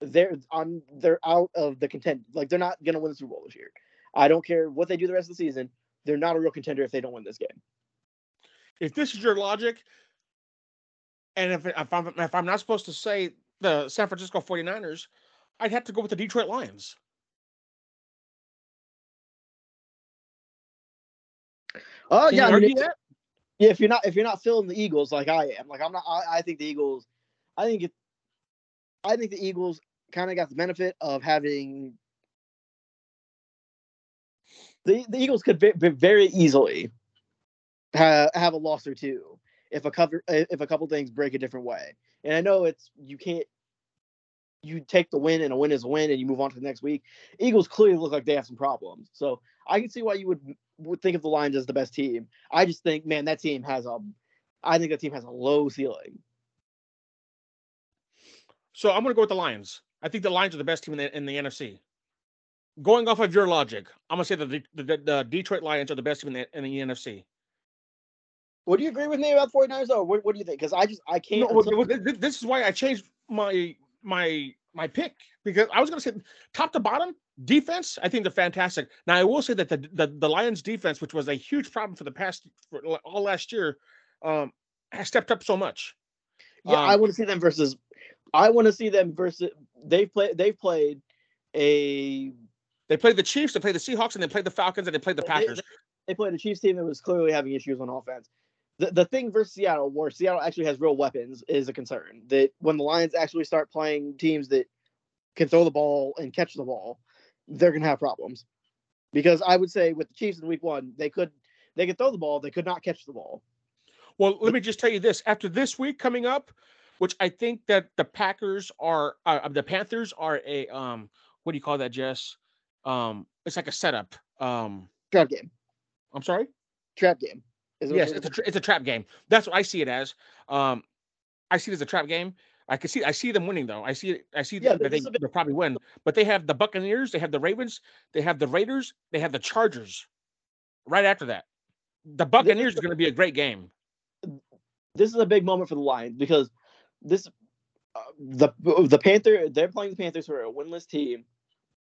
they're on they're out of the contend. Like they're not going to win the Super Bowl this year. I don't care what they do the rest of the season. They're not a real contender if they don't win this game. if this is your logic, and if, if I'm if I'm not supposed to say the San Francisco 49ers, I'd have to go with the Detroit Lions. Oh Can yeah, I mean, if- yeah. If you're not if you're not filling the Eagles like I am, like I'm not. I, I think the Eagles. I think it. I think the Eagles kind of got the benefit of having. The the Eagles could ve- ve- very easily ha- have a loss or two if a cover if a couple things break a different way. And I know it's you can't. You take the win and a win is a win, and you move on to the next week. Eagles clearly look like they have some problems, so I can see why you would would think of the Lions as the best team. I just think, man, that team has a, I think that team has a low ceiling. So I'm going to go with the Lions. I think the Lions are the best team in the, in the NFC. Going off of your logic, I'm going to say that the, the, the Detroit Lions are the best team in the, in the NFC. Would you agree with me about 49ers though? What, what do you think? Because I just I can't. No, until- well, th- th- this is why I changed my my my pick because I was going to say top to bottom defense. I think they're fantastic. Now I will say that the the, the Lions defense, which was a huge problem for the past for all last year, um, has stepped up so much. yeah, I Um, want to see them versus. I want to see them versus. They've played. They've played a They played the Chiefs, they played the Seahawks, and they played the Falcons, and they played the They- Packers. They, they played a Chiefs team that was clearly having issues on offense. The, the thing versus Seattle, where Seattle actually has real weapons, is a concern. That when the Lions actually start playing teams that can throw the ball and catch the ball, they're gonna have problems. Because I would say with the Chiefs in Week One, they could they could throw the ball, they could not catch the ball. Well, let me just tell you this: after this week coming up, which I think that the Packers are, uh, the Panthers are a um, what do you call that, Jess? Um, it's like a setup. Um, trap game. I'm sorry. Trap game. Yes, it's a tra- it's a trap game. That's what I see it as. Um, I see it as a trap game. I can see I see them winning though. I see it. I see Yeah, that they this is a bit- will probably win. But they have the Buccaneers, they have the Ravens, they have the Raiders, they have the Chargers. Right after that, the Buccaneers is going to be a great game. this is a big moment for the Lions because this uh, the the Panther they're playing the Panthers who are a winless team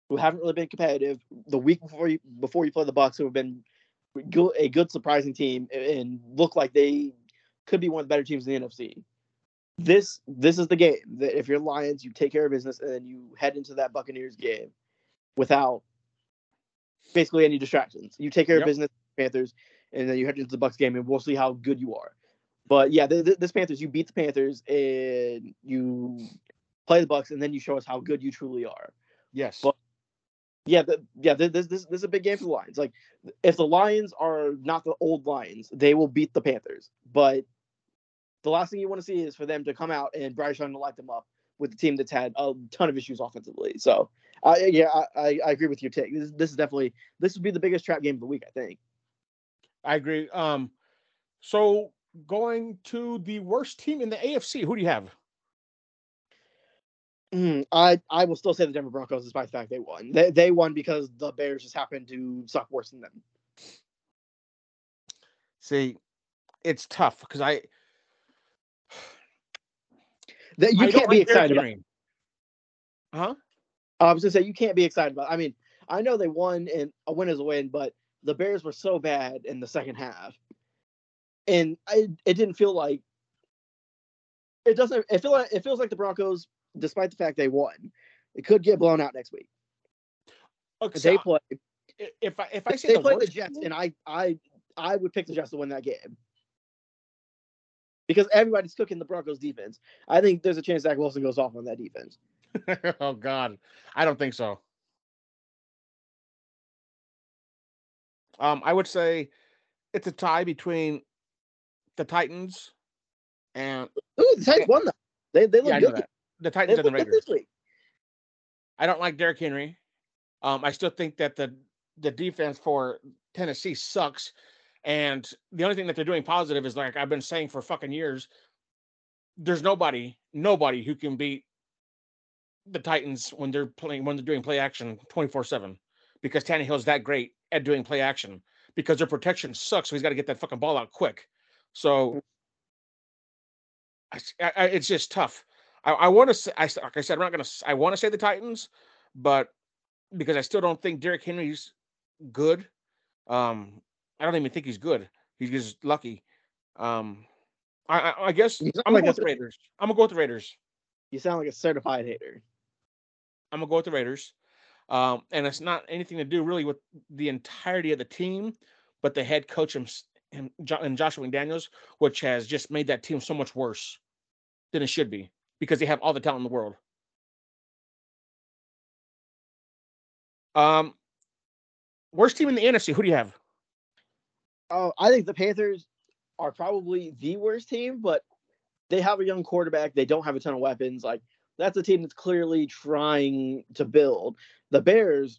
who haven't really been competitive. The week before you before you play the Bucs, who have been a good surprising team and look like they could be one of the better teams in the NFC. This this is the game that if you're Lions, you take care of business and then you head into that Buccaneers game without basically any distractions. You take care Yep. of business, Panthers, and then you head into the Bucs game, and we'll see how good you are. But yeah, th- th- this Panthers, you beat the Panthers and you play the Bucs, and then you show us how good you truly are. Yes. But yeah, th- yeah, this this this is a big game for the Lions. Like, if the Lions are not the old Lions, they will beat the Panthers. But the last thing you want to see is for them to come out and Bryce Young to light them up with the team that's had a ton of issues offensively. So, yeah, I, I, I agree with your take. This, this is definitely this would be the biggest trap game of the week, I think. I agree. Um, so going to the worst team in the AFC, who do you have? Mm, I I will still say the Denver Broncos, despite the fact they won. They they won because the Bears just happened to suck worse than them. See, it's tough because I That you I can't be like excited about. Huh? I was gonna say you can't be excited about. I mean, I know they won and a win is a win, but the Bears were so bad in the second half, and I it didn't feel like it doesn't. It feel like it feels like the Broncos, despite the fact they won, it could get blown out next week. Okay, They play. if I if I say They the play the Jets, team- and I I I would pick the Jets to win that game. Because everybody's cooking the Broncos defense. I think there's a chance Zach Wilson goes off on that defense. oh God, I don't think so. Um, I would say it's a tie between the Titans and Ooh, the Titans won that. They they look yeah, good. The Titans and the Raiders. I don't like Derrick Henry. Um, I still think that the the defense for Tennessee sucks. And the only thing that they're doing positive is like I've been saying for fucking years, there's nobody, nobody who can beat the Titans when they're playing when they're doing play action 24-7 because Tannehill's that great at doing play action because their protection sucks. So he's got to get that fucking ball out quick. So I- I- it's just tough. I, I want to say, I, like I said, I'm not going to, I want to say the Titans, but because I still don't think Derrick Henry's good. Um, I don't even think he's good. He's just lucky. Um, I, I, I guess I'm gonna go with the Raiders. I'm gonna go with the Raiders. You sound like a certified hater. I'm gonna go with the Raiders. Um, and it's not anything to do really with the entirety of the team, but the head coach and, and, Jo- and Joshua McDaniels, which has just made that team so much worse than it should be because they have all the talent in the world. Um, worst team in the NFC. Who do you have? Oh, I think the Panthers are probably the worst team, but they have a young quarterback. They don't have a ton of weapons. Like that's a team that's clearly trying to build. The Bears,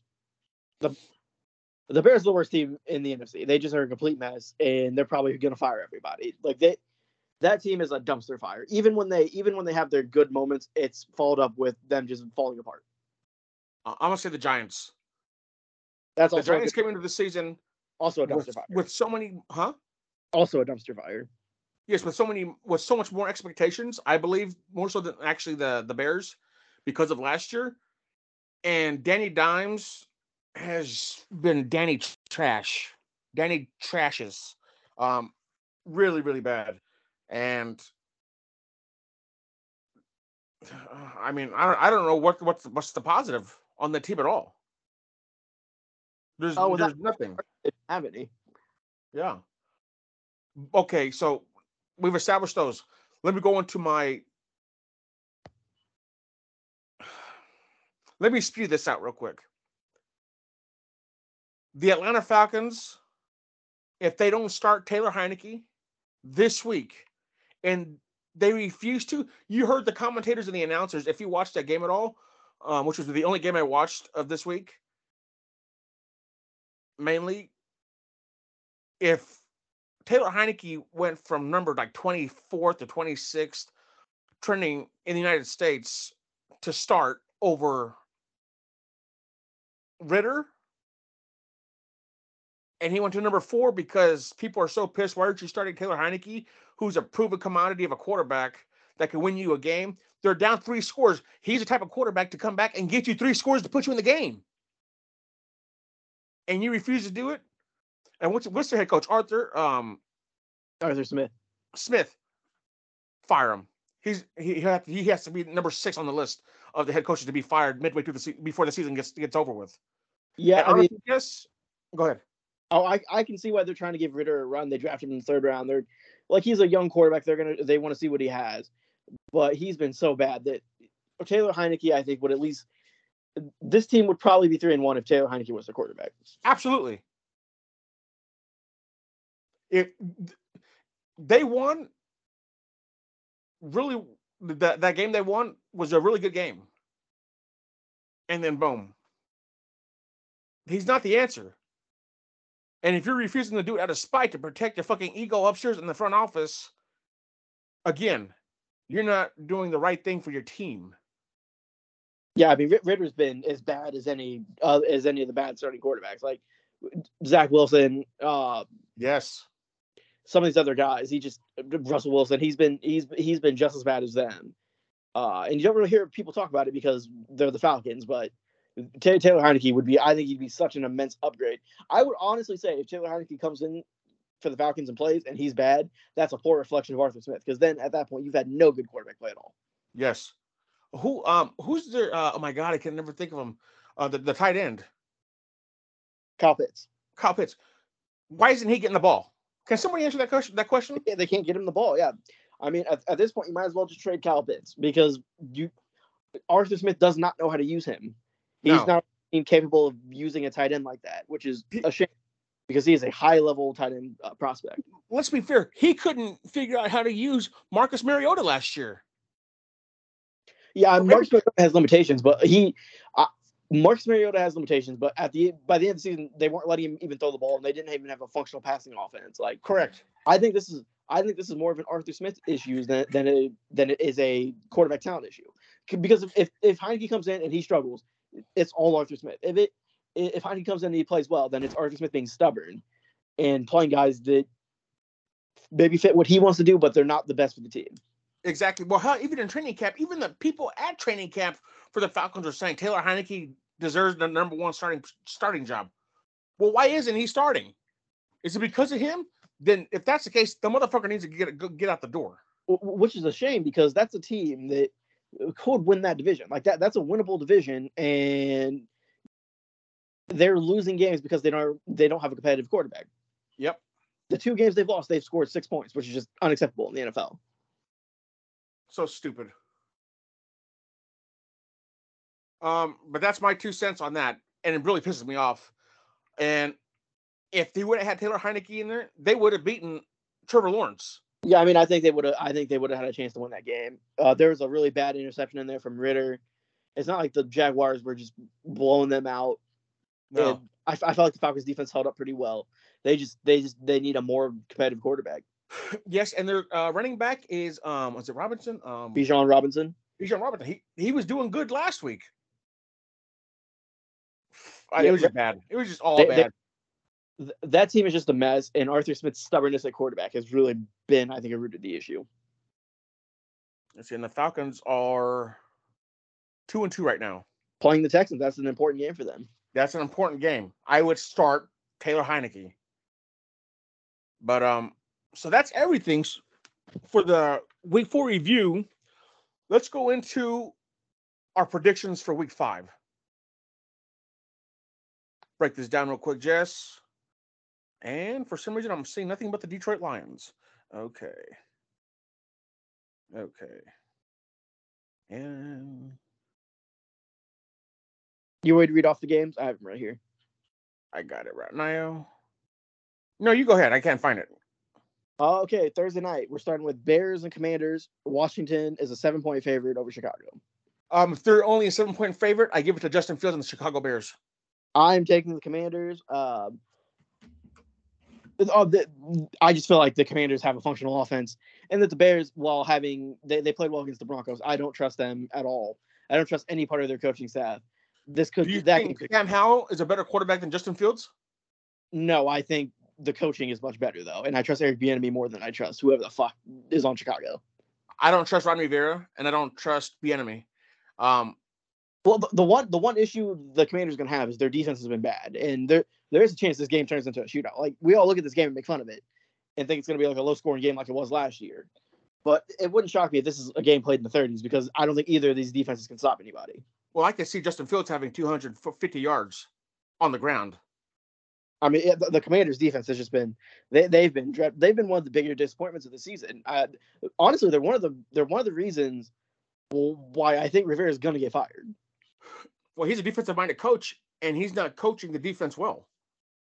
the the Bears are the worst team in the NFC. They just are a complete mess, and they're probably going to fire everybody. Like they, that team is a dumpster fire. Even when they, even when they have their good moments, it's followed up with them just falling apart. I'm gonna say the Giants. That's The Giants came into the season also a dumpster with, fire. with so many, huh? Also a dumpster fire. Yes, with so many, with so much more expectations. I believe more so than actually the the Bears because of last year. And Danny Dimes has been Danny trash. Danny trashes, um, really really bad. And I mean, I don't, I don't know what what's the, what's the positive on the team at all. There's Oh, there's nothing. Have any. Yeah. Okay, so we've established those. Let me go into my. Let me spew this out real quick. The Atlanta Falcons, if they don't start Taylor Heinicke this week, and they refuse to, you heard the commentators and the announcers. If you watched that game at all, um, which was the only game I watched of this week, mainly, if Taylor Heinicke went from number like 24th to 26th trending in the United States to start over Ridder. And he went to number four because people are so pissed. Why aren't you starting Taylor Heinicke, who's a proven commodity of a quarterback that can win you a game? They're down three scores. He's the type of quarterback to come back and get you three scores to put you in the game. And you refuse to do it? And what's what's their head coach? Arthur um Arthur Smith. Smith. Fire him. He's he he has, he has to be number six on the list of the head coaches to be fired midway through the se- before the season gets gets over with. Yeah, And I mean, yes. Go ahead. Oh, I I can see why they're trying to give Ridder a run. They drafted him in the third round. They're like he's a young quarterback. They're gonna they want to see what he has, but he's been so bad that Taylor Heinicke, I think, would at least this team would probably be three and one if Taylor Heinicke was the quarterback. Absolutely. If they won, really that that game they won was a really good game. And then boom. He's not the answer. And if you're refusing to do it out of spite to protect your fucking ego upstairs in the front office, again, you're not doing the right thing for your team. Yeah, I mean Ridder's been as bad as any uh, as any of the bad starting quarterbacks, like Zach Wilson, uh, Yes. some of these other guys. He just Russell Wilson. He's been he's he's been just as bad as them. Uh, and you don't really hear people talk about it because they're the Falcons. But Taylor Heinicke would be, I think he'd be such an immense upgrade. I would honestly say if Taylor Heinicke comes in for the Falcons and plays and he's bad, that's a poor reflection of Arthur Smith. Because then at that point you've had no good quarterback play at all. Yes. Who um who's there? uh, oh my god, I can never think of him. Uh the, the tight end. Kyle Pitts. Kyle Pitts. Why isn't he getting the ball? Can somebody answer that question? That question? Yeah, they can't get him the ball. Yeah, I mean at, at this point you might as well just trade Kyle Pitts because you Arthur Smith does not know how to use him. He's No. not capable of using a tight end like that, which is a shame because he is a high level tight end uh, prospect. Let's be fair. He couldn't figure out how to use Marcus Mariota last year. Yeah, Marcus Mariota has limitations, but he uh, Marcus Mariota has limitations. But at the by the end of the season, they weren't letting him even throw the ball, and they didn't even have a functional passing offense. Like Correct. I think this is I think this is more of an Arthur Smith issue than than it, than it is a quarterback talent issue. Because if if, if Heinicke comes in and he struggles, it's all Arthur Smith. If it if Heinicke comes in and he plays well, then it's Arthur Smith being stubborn and playing guys that maybe fit what he wants to do, but they're not the best for the team. Exactly. Well, how even in training camp, even the people at training camp for the Falcons are saying Taylor Heinicke deserves the number one starting starting job. Well, why isn't he starting? Is it because of him? Then, if that's the case, the motherfucker needs to get get out the door. Wh- wh- Which is a shame because that's a team that could win that division. Like that, that's a winnable division, and they're losing games because they don't they don't have a competitive quarterback. Yep. The two games they've lost, they've scored six points, which is just unacceptable in the NFL. So stupid. Um, but that's my two cents on that, and it really pisses me off. And if they would have had Taylor Heinicke in there, they would have beaten Trevor Lawrence. Yeah, I mean, I think they would have. I think they would have had a chance to win that game. Uh, there was a really bad interception in there from Ridder. It's not like the Jaguars were just blowing them out. No. I, I felt like the Falcons defense held up pretty well. They just, they just, they need a more competitive quarterback. Yes, and their uh, running back is um, was it Robinson? Um, Bijan Robinson. Bijan Robinson. He he was doing good last week. Uh, Yeah, it was just bad. It was just all they- bad. Th- that team is just a mess, and Arthur Smith's stubbornness at quarterback has really been, I think, a root of the issue. Let's see, and the Falcons are two and two right now. Playing the Texans, that's an important game for them. That's an important game. I would start Taylor Heinicke. But um, so that's everything for the week four review. Let's go into our predictions for week five. break this down real quick, Jess. And for some reason, I'm seeing nothing but the Detroit Lions. Okay. Okay. And You want to read off the games? I have them right here. I got it right now. No, you go ahead. I can't find it. Uh, okay, Thursday night. We're starting with Bears and Commanders. Washington is a seven point favorite over Chicago. Um, if they're only a seven point favorite, I give it to Justin Fields and the Chicago Bears. I'm taking the Commanders. Um, oh, the, I just feel like the Commanders have a functional offense, and that the Bears, while having they, they played well against the Broncos, I don't trust them at all. I don't trust any part of their coaching staff. This could Do you that think Sam Howell is a better quarterback than Justin Fields? no, I think the coaching is much better though, and I trust Eric Bieniemy more than I trust whoever the fuck is on Chicago. I don't trust Ron Rivera, and I don't trust Bieniemy. Um, Well, the, the one the one issue the Commanders gonna have is their defense has been bad, and there there is a chance this game turns into a shootout. Like we all look at this game and make fun of it, and think it's gonna be like a low scoring game like it was last year. But it wouldn't shock me if this is a game played in the 30s because I don't think either of these defenses can stop anybody. well, I can see Justin Fields having 250 yards on the ground. I mean, the, the Commanders' defense has just been they they've been they've been one of the bigger disappointments of the season. Uh, honestly, they're one of the they're one of the reasons why I think Rivera is gonna get fired. Well, he's a defensive minded coach, and he's not coaching the defense well.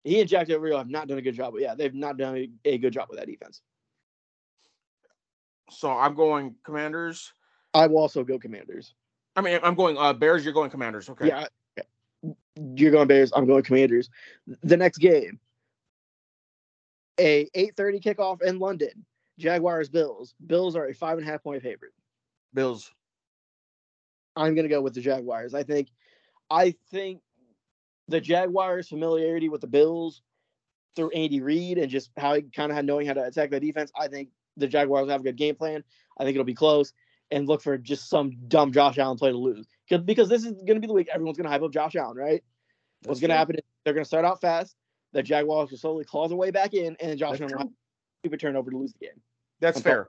He and Jack Del Rio have not done a good job. Yeah, they've not done a, good job with that defense. So I'm going Commanders. I will also go Commanders. I mean, I'm going uh, Bears. You're going Commanders. Okay. Yeah, you're going Bears. I'm going Commanders. The next game, a 8:30 kickoff in London. Jaguars Bills. Bills are a five and a half point favorite. Bills. I'm gonna go with the Jaguars. I think, I think, the Jaguars' familiarity with the Bills through Andy Reid and just how he kind of had knowing how to attack the defense. I think the Jaguars have a good game plan. I think it'll be close and look for just some dumb Josh Allen play to lose Because this is going to be the week everyone's going to hype up Josh Allen, right? What's going to happen is they're going to start out fast. The Jaguars will slowly claw their way back in, and then Josh Allen will have a stupid turnover to lose the game. That's I'm fair.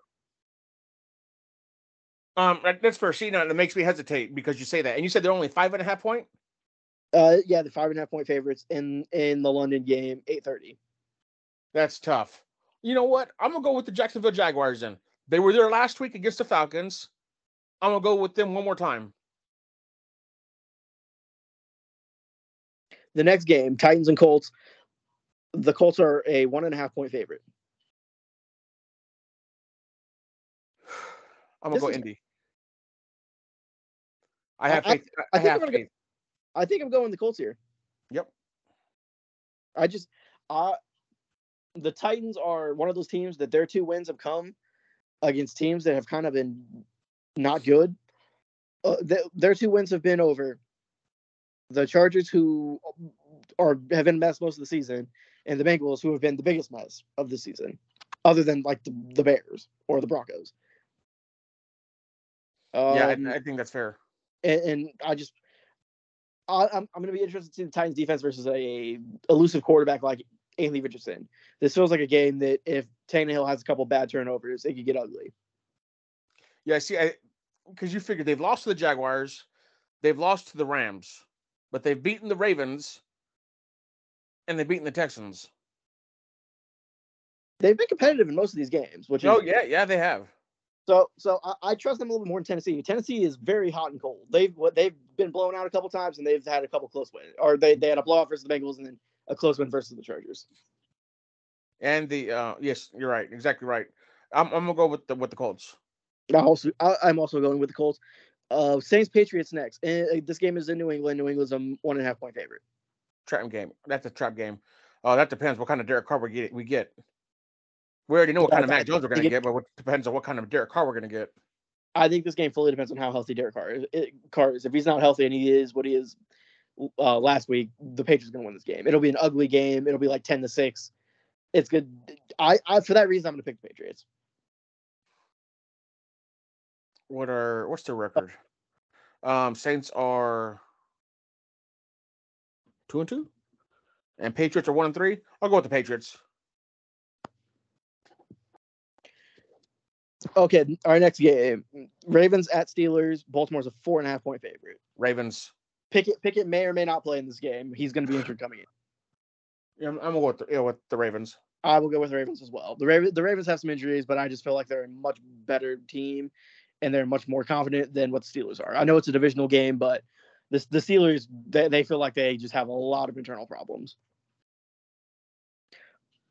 Um, that's for See, and it makes me hesitate because you say that, and you said they're only five and a half point. Uh, yeah, the five and a half point favorites in in the London game, eight thirty. That's tough. You know what? I'm gonna go with the Jacksonville Jaguars. Then they were there last week against the Falcons. I'm gonna go with them one more time. The next game, Titans and Colts. The Colts are a one and a half point favorite. I'm gonna This go is- Indy. I I- have I- faith. I, I have I'm gonna go- I think I'm going the Colts here. Yep. I just, uh, the Titans are one of those teams that their two wins have come against teams that have kind of been not good. Uh, th- their two wins have been over the Chargers, who are have been a mess most of the season, and the Bengals, who have been the biggest mess of the season, other than like the, the Bears or the Broncos. Yeah, Um, I, I think that's fair. and, and I just I, I'm I'm gonna be interested to see the Titans defense versus a elusive quarterback like Anthony Richardson. This feels like a game that if Tannehill has a couple bad turnovers, it could get ugly. Yeah, I see, I because you figure they've lost to the Jaguars, they've lost to the Rams, but they've beaten the Ravens, and they've beaten the Texans. They've been competitive in most of these games, which Oh is yeah, yeah, they have. So so I, I trust them a little bit more than Tennessee. Tennessee is very hot and cold. They've they've been blown out a couple times and they've had a couple close wins, or they they had a blowout versus the Bengals and then a close win versus the Chargers. And the uh yes, you're right, exactly right. I'm, I'm gonna go with the with the Colts. I also I, I'm also going with the Colts. Uh, Saints Patriots next. And uh, this game is in New England. New England's a one and a half point favorite. Trap game. That's a trap game. Uh, that depends what kind of Derek Carr we get. We get. We already know what kind of Mac Jones we're gonna get, but it depends on what kind of Derek Carr we're gonna get. I think this game fully depends on how healthy Derek Carr is. It, Carr is. If he's not healthy and he is what he is uh, last week, the Patriots are going to win this game. It'll be an ugly game. It'll be like ten to six. It's good. I, I for that reason I'm going to pick the Patriots. What are what's their record? Um, Saints are two and two, and Patriots are one and three. I'll go with the Patriots. Okay, our next game: Ravens at Steelers. Baltimore's a four and a half point favorite. Ravens. Pickett Pickett may or may not play in this game. He's going to be injured coming in. Yeah, I'm, with the, yeah, with the Ravens. I will go with the Ravens as well. The Ravens the Ravens have some injuries, but I just feel like they're a much better team and they're much more confident than what the Steelers are. I know it's a divisional game, but this the Steelers they, they feel like they just have a lot of internal problems.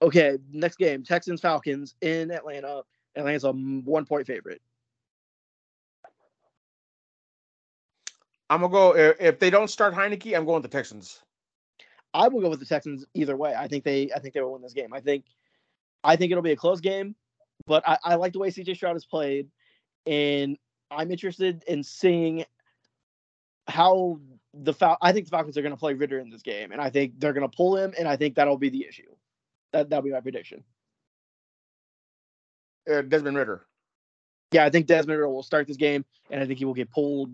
Okay, next game, Texans Falcons in Atlanta. Atlanta's a one point favorite. I'm gonna go if, they don't start Heinicke, I'm going with the Texans. I will go with the Texans either way. I think they I think they will win this game. I think I think it'll be a close game, but I, I like the way CJ Stroud has played, and I'm interested in seeing how the Fal- I think the Falcons are going to play Ridder in this game, and I think they're going to pull him, and I think that'll be the issue. That that'll be my prediction. Uh, Desmond Ridder. Yeah, I think Desmond Ridder will start this game, and I think he will get pulled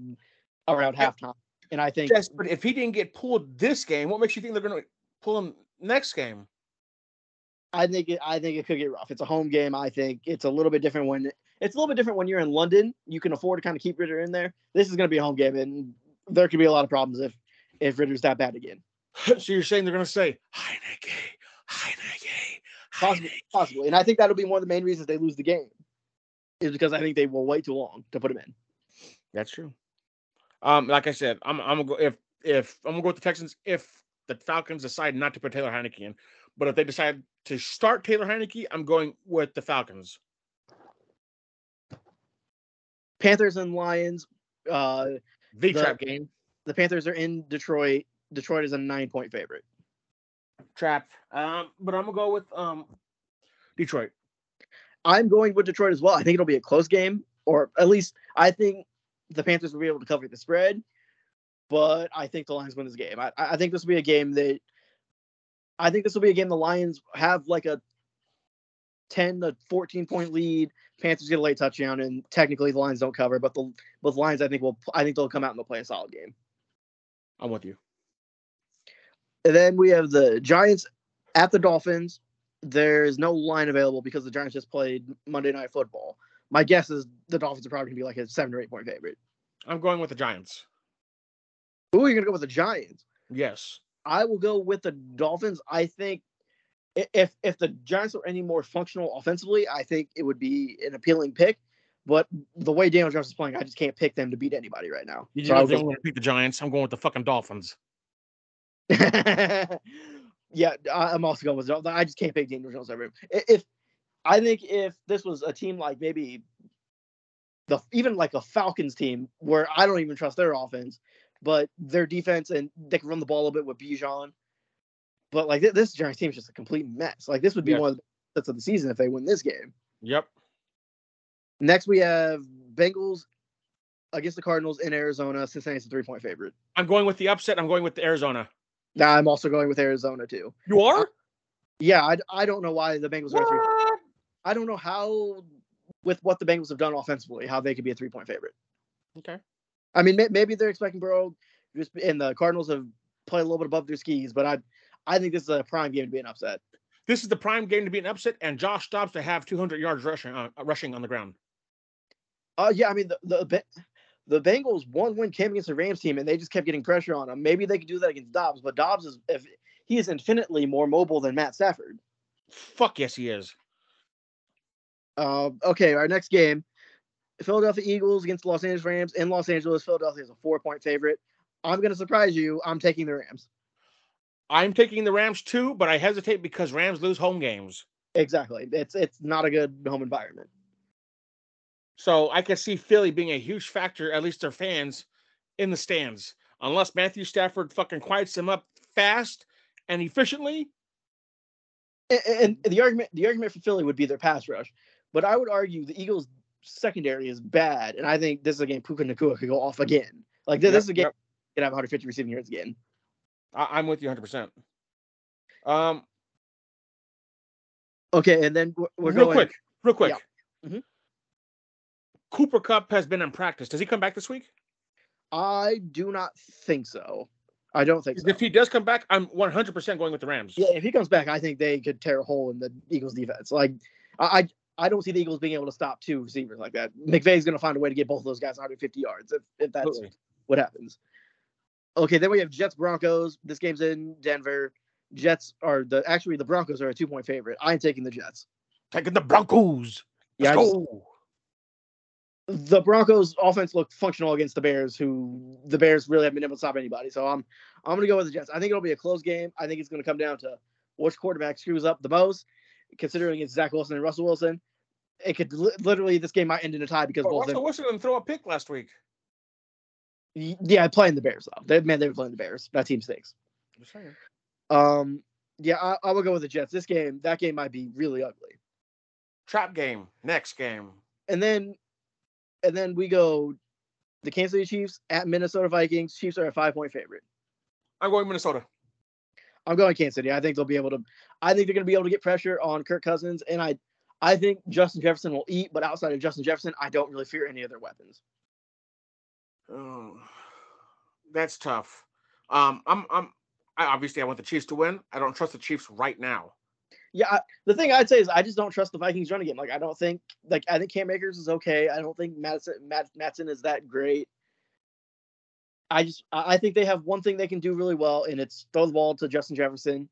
around halftime. And I think Yes, but if he didn't get pulled this game, what makes you think they're going to pull him next game? I think it, I think it could get rough. It's a home game. I think it's a little bit different when it's a little bit different when you're in London. You can afford to kind of keep Ridder in there. This is going to be a home game, and there could be a lot of problems if if Ridder's that bad again. so you're saying they're going to say Heinicke, Heinicke, Possibly, possibly, and I think that'll be one of the main reasons they lose the game, is because I think they will wait too long to put him in. That's true. Um, like I said, I'm I'm gonna go if if I'm gonna go with the Texans if the Falcons decide not to put Taylor Heinicke in, but if they decide to start Taylor Heinicke, I'm going with the Falcons. Panthers and Lions. Uh, The trap game. The Panthers are in Detroit. Detroit is a nine point favorite. Trap. Um, but I'm gonna go with um Detroit. I'm going with Detroit as well. I think it'll be a close game, or at least I think the Panthers will be able to cover the spread. But I think the Lions win this game. I, I think this will be a game that I think this will be a game the Lions have like a 10 to 14 point lead. Panthers get a late touchdown, and technically the Lions don't cover, but the but the Lions I think will I think they'll come out and they'll play a solid game. I'm with you. And then we have the Giants at the Dolphins. There's no line available because the Giants just played Monday Night Football. My guess is the Dolphins are probably gonna be like a seven or eight point favorite. I'm going with the Giants. Who are you gonna go with the Giants? Yes. I will go with the Dolphins. I think if if the Giants were any more functional offensively, I think it would be an appealing pick. But the way Daniel Jones is playing, I just can't pick them to beat anybody right now. You So I just would don't go- want to beat the Giants. I'm going with the fucking Dolphins. yeah, I'm also going with. I just can't pick Daniel Jones him. If I think if this was a team like maybe the even like a Falcons team where I don't even trust their offense, but their defense and they can run the ball a little bit with Bijan. But like thi- this Giants team is just a complete mess. Like this would be Yeah. one of the sets of the season if they win this game. Yep. Next we have Bengals against the Cardinals in Arizona. Cincinnati's a three point favorite. I'm going with the upset. I'm going with the Arizona. Now I'm also going with Arizona too. You are? Yeah, I, I don't know why the Bengals are. a Three, I don't know how, with what the Bengals have done offensively, how they could be a three point favorite. Okay. I mean, may, maybe they're expecting Burrow, just and the Cardinals have played a little bit above their skis, but I, I think this is a prime game to be an upset. This is the prime game to be an upset, and Josh Dobbs to have 200 yards rushing on, uh, rushing on the ground. Uh, yeah, I mean the the the Bengals one win came against the Rams team, and they just kept getting pressure on them. Maybe they could do that against Dobbs, but Dobbs is if he is infinitely more mobile than Matt Stafford. Fuck yes, he is. Uh, okay, our next game, Philadelphia Eagles against Los Angeles Rams in Los Angeles. Philadelphia is a four point favorite. I'm going to surprise you. I'm taking the Rams. I'm taking the Rams too, but I hesitate because Rams lose home games. Exactly. It's it's not a good home environment. So I can see Philly being a huge factor, at least their fans, in the stands. Unless Matthew Stafford fucking quiets them up fast and efficiently. And, and the argument the argument for Philly would be their pass rush, but I would argue the Eagles secondary is bad, and I think this is a game Puka Nacua could go off again. Like this, Yep, this is a game yep. could have 150 receiving yards again. I- I'm with you 100%. Um, Okay, and then we're, we're real going quick, real quick. Yeah. Mhm. Cooper Kupp has been in practice. Does he come back this week? I do not think so. I don't think so. If he does come back, I'm 100% going with the Rams. Yeah, if he comes back, I think they could tear a hole in the Eagles defense. Like I I, I don't see the Eagles being able to stop two receivers like that. McVay's going to find a way to get both of those guys 150 yards if, if that's Absolutely. what happens. Okay, then we have Jets Broncos. This game's in Denver. Jets are the actually the Broncos are a two point favorite. I'm taking the Jets. Taking the Broncos. Yeah, Let's I just- go. The Broncos offense looked functional against the Bears, who the Bears really haven't been able to stop anybody. So I'm I'm gonna go with the Jets. I think it'll be a close game. I think it's gonna come down to which quarterback screws up the most, considering it's Zach Wilson and Russell Wilson. It could li- literally this game might end in a tie because both of Russell them, Wilson throw a pick last week. yeah, playing the Bears though. They man, they were playing the Bears. That team stinks. Just saying. Um, yeah, I, I will go with the Jets. This game, that game might be really ugly. Trap game. Next game. And then, and then we go the Kansas City Chiefs at Minnesota Vikings. Chiefs are a five point favorite. I'm going Minnesota. I'm going Kansas City. I think they'll be able to. I think they're going to be able to get pressure on Kirk Cousins, and I, I think Justin Jefferson will eat. But outside of Justin Jefferson, I don't really fear any of their weapons. Oh, that's tough. Um, I'm, I'm, I obviously I want the Chiefs to win. I don't trust the Chiefs right now. Yeah, I, the thing I'd say is I just don't trust the Vikings running game. Like I don't think like I think Cam Akers is okay. I don't think Mattison Matt Matson is that great. I just I think they have one thing they can do really well, and it's throw the ball to Justin Jefferson,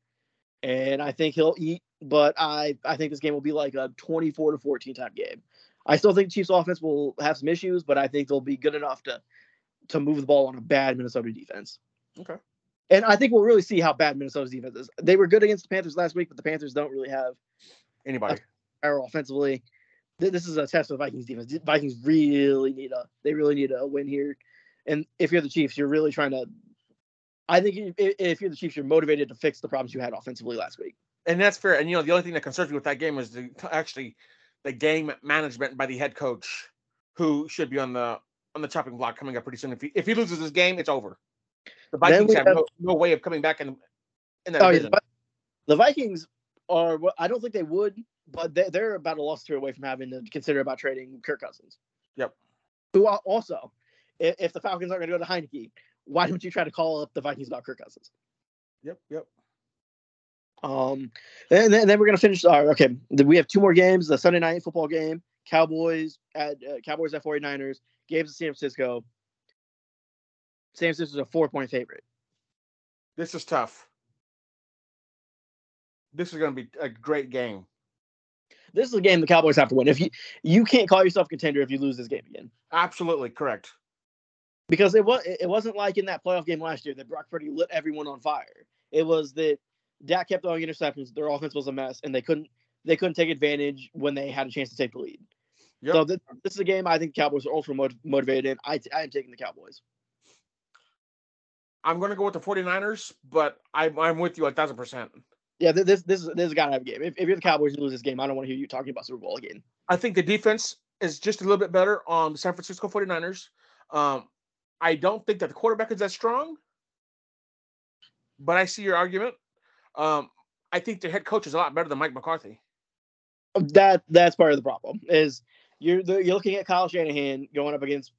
and I think he'll eat. But I I think this game will be like a 24 to 14 type game. I still think Chiefs offense will have some issues, but I think they'll be good enough to to move the ball on a bad Minnesota defense. Okay. And I think we'll really see how bad Minnesota's defense is. They were good against the Panthers last week, but the Panthers don't really have Anybody? fire offensively. This is a test of the Vikings defense. Vikings really need a they really need a win here. And if you're the Chiefs, you're really trying to. I think if, if you're the Chiefs, you're motivated to fix the problems you had offensively last week. and that's fair. And you know, the only thing that concerns me with that game is the actually the game management by the head coach, who should be on the on the chopping block coming up pretty soon. If he if he loses this game, it's over. The Vikings have, have- no, no way of coming back in in that Oh, yeah, the Vikings are. I don't think they would, but they, they're about a loss two away from having to consider about trading Kirk Cousins. Yep. Who also, if, if the Falcons aren't going to go to Heinicke, why don't you try to call up the Vikings about Kirk Cousins? Yep. Yep. Um, and then, and then we're gonna finish. Uh, okay, we have two more games. The Sunday night football game, Cowboys at uh, Cowboys at 49ers. Games in San Francisco. San Francisco's a four point favorite. This is tough. This is going to be a great game. This is a game the Cowboys have to win. If you you can't call yourself a contender if you lose this game again, Absolutely correct. because it was it wasn't like in that playoff game last year that Brock Purdy lit everyone on fire. It was that Dak kept throwing interceptions. Their offense was a mess, and they couldn't they couldn't take advantage when they had a chance to take the lead. Yep. So this, this is a game I think the Cowboys are ultra motivated in. I I am taking the Cowboys. I'm going to go with the 49ers, but I'm I'm with you a thousand percent. Yeah, th- this this this is gotta have a game. If, if you're the Cowboys you lose this game, I don't want to hear you talking about Super Bowl again. I think the defense is just a little bit better on the San Francisco 49ers. Um, I don't think that the quarterback is that strong, but I see your argument. Um, I think the head coach is a lot better than Mike McCarthy. That that's part of the problem. Is you're the, you're looking at Kyle Shanahan going up against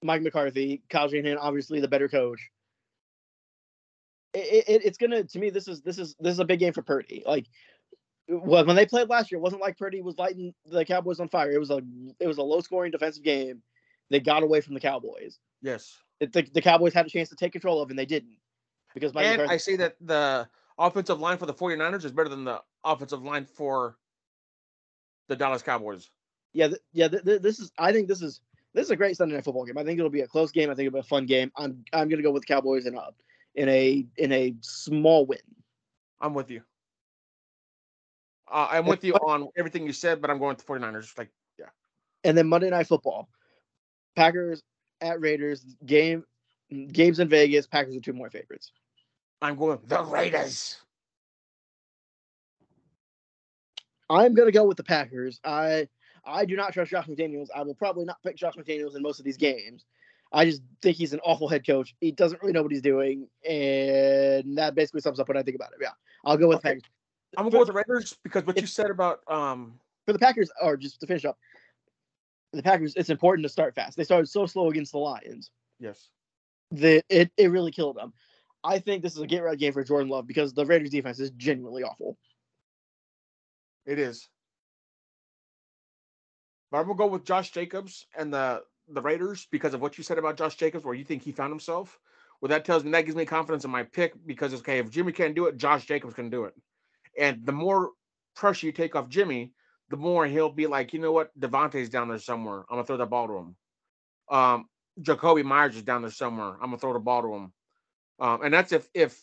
Mike McCarthy. Kyle Shanahan, obviously the better coach. It, it, it's gonna to me. This is this is this is a big game for Purdy. Like when they played last year, it wasn't like Purdy was lighting the Cowboys on fire. It was a it was a low scoring defensive game. They got away from the Cowboys. Yes. It, the, the Cowboys had a chance to take control of, and they didn't because Mike and McCarthy. I see that the offensive line for the 49ers is better than the offensive line for the Dallas Cowboys. yeah, th- yeah. Th- th- this is. I think this is this is a great Sunday night football game. I think it'll be a close game. I think it'll be a fun game. I'm I'm gonna go with the Cowboys in a uh, in a in a small win. I'm with you. Uh, I'm with you on everything you said, but I'm going with the 49ers. Like, yeah. And then Monday night football, Packers at Raiders game. Games in Vegas. Packers are two more favorites. I'm going the Raiders. I'm gonna go with the Packers. I I do not trust Josh McDaniels. I will probably not pick Josh McDaniels in most of these games. I just think he's an awful head coach. He doesn't really know what he's doing, and that basically sums up what I think about it. Yeah, I'll go with Okay. Packers. I'm gonna go with the Raiders because what you said about um for the Packers, or just to finish up, the Packers, it's important to start fast. They started so slow against the Lions yes. that it, it really killed them. I think this is a get right game for Jordan Love because the Raiders defense is genuinely awful. It is. But I'm gonna go with Josh Jacobs and the the Raiders because of what you said about Josh Jacobs, where you think he found himself Well, that tells me that gives me confidence in my pick because it's okay. If Jimmy can't do it, Josh Jacobs can do it. And the more pressure you take off Jimmy, the more he'll be like, you know what, Davante's down there somewhere. I'm gonna throw the ball to him. Um, Jakobi Meyers is down there somewhere. I'm gonna throw the ball to him. Um, and that's if if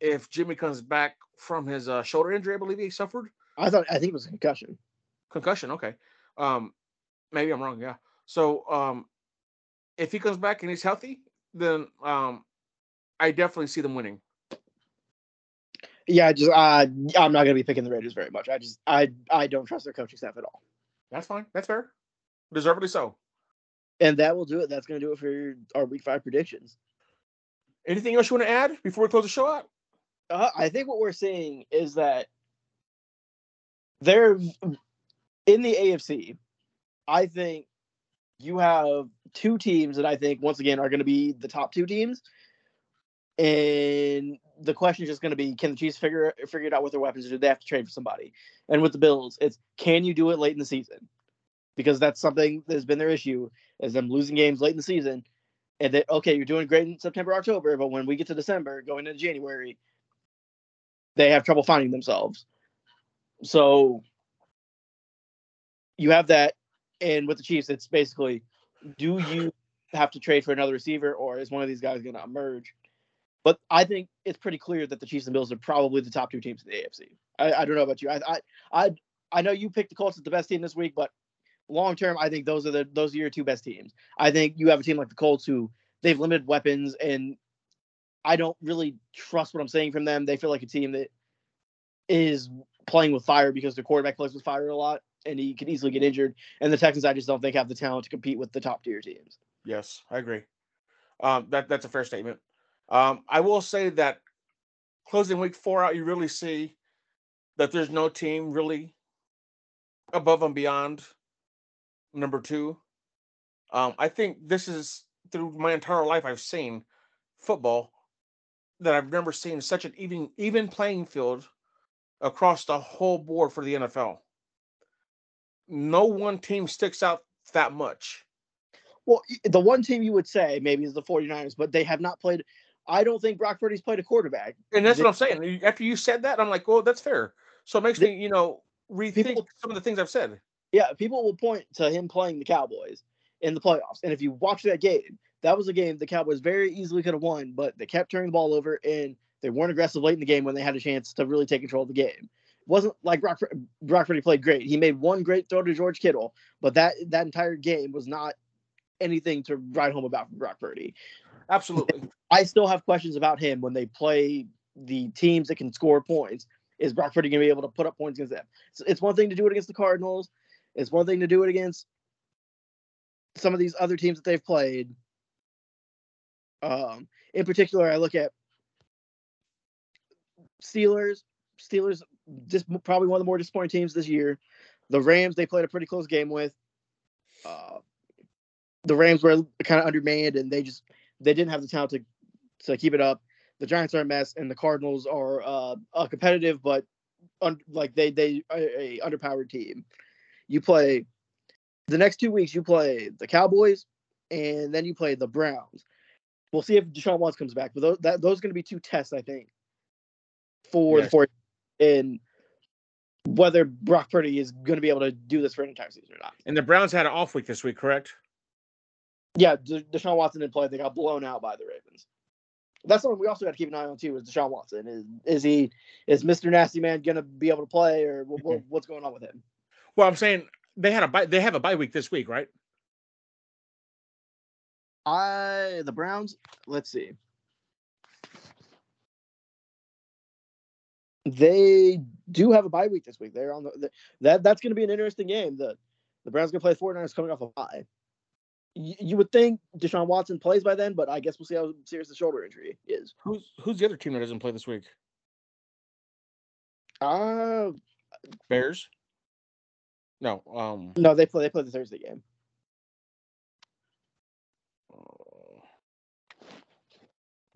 if Jimmy comes back from his uh, shoulder injury, I believe he suffered. I thought I think it was a concussion. Concussion, okay. Um, maybe I'm wrong. Yeah. So um, if he comes back and he's healthy, then um, I definitely see them winning. Yeah, just uh, I'm not gonna be picking the Raiders very much. I just I I don't trust their coaching staff at all. That's fine. That's fair. Deservedly so. And that will do it. That's gonna do it for our week five predictions. Anything else you want to add before we close the show out? Uh, I think what we're seeing is that they're in the AFC. I think you have two teams that I think once again are going to be the top two teams, and the question is just going to be: Can the Chiefs figure figure it out with their weapons, or do they have to trade for somebody? And with the Bills, it's can you do it late in the season? Because that's something that's been their issue is them losing games late in the season, and that okay, you're doing great in September, October, but when we get to December, going into January, they have trouble finding themselves. So you have that, and with the Chiefs, it's basically do you have to trade for another receiver, or is one of these guys going to emerge? But I think it's pretty clear that the Chiefs and Bills are probably the top two teams in the AFC. I, I don't know about you. I, I I I know you picked the Colts as the best team this week, but long term, I think those are the those are your two best teams. I think you have a team like the Colts who they've limited weapons, and I don't really trust what I'm saying from them. They feel like a team that is playing with fire because their quarterback plays with fire a lot, and he can easily get injured. And the Texans, I just don't think have the talent to compete with the top tier teams. Yes, I agree. Um, that that's a fair statement. Um, I will say that closing week four out, you really see that there's no team really above and beyond number two. Um, I think this is through my entire life I've seen football that I've never seen such an even even playing field across the whole board for the NFL. No one team sticks out that much. Well, the one team you would say maybe is the 49ers, but they have not played. I don't think Brock Purdy's played a quarterback. And that's what I'm saying. After you said that, I'm like, well, that's fair. So it makes me, you know, rethink People- some of the things I've said. Yeah, people will point to him playing the Cowboys in the playoffs. And if you watch that game, that was a game the Cowboys very easily could have won, but they kept turning the ball over and they weren't aggressive late in the game when they had a chance to really take control of the game. Wasn't like Brock, Brock Purdy played great. He made one great throw to George Kittle, but that that entire game was not anything to write home about from Brock Purdy. Absolutely. I still have questions about him when they play the teams that can score points. Is Brock Purdy going to be able to put up points against them? It's, it's one thing to do it against the Cardinals. It's one thing to do it against some of these other teams that they've played. Um, in particular, I look at Steelers. Steelers just probably one of the more disappointing teams this year. The Rams they played a pretty close game with. Uh, the Rams were kind of undermanned and they just they didn't have the talent to to keep it up. The Giants are a mess and the Cardinals are uh, a competitive but un, like they they a, a underpowered team. You play the next two weeks. You play the Cowboys and then you play the Browns. We'll see if Deshaun Watson comes back, but those that, those are going to be two tests, I think, for Yes. the four in whether Brock Purdy is going to be able to do this for an entire season or not. And the Browns had an off week this week, correct? Yeah, De- Deshaun Watson didn't play. They got blown out by the Ravens. That's something we also got to keep an eye on too. Is Deshaun Watson is is he is Mister Nasty Man going to be able to play or what, what- what's going on with him? Well, I'm saying they had a bye, they have a bye week this week, right? I the Browns. Let's see. They do have a bye week this week. They're on the, the that that's going to be an interesting game. The the Browns going to play the 49ers coming off a bye. You, you would think Deshaun Watson plays by then, but I guess we'll see how serious the shoulder injury is. Who's who's the other team that doesn't play this week? Uh Bears. No, um, no, they play they play the Thursday game.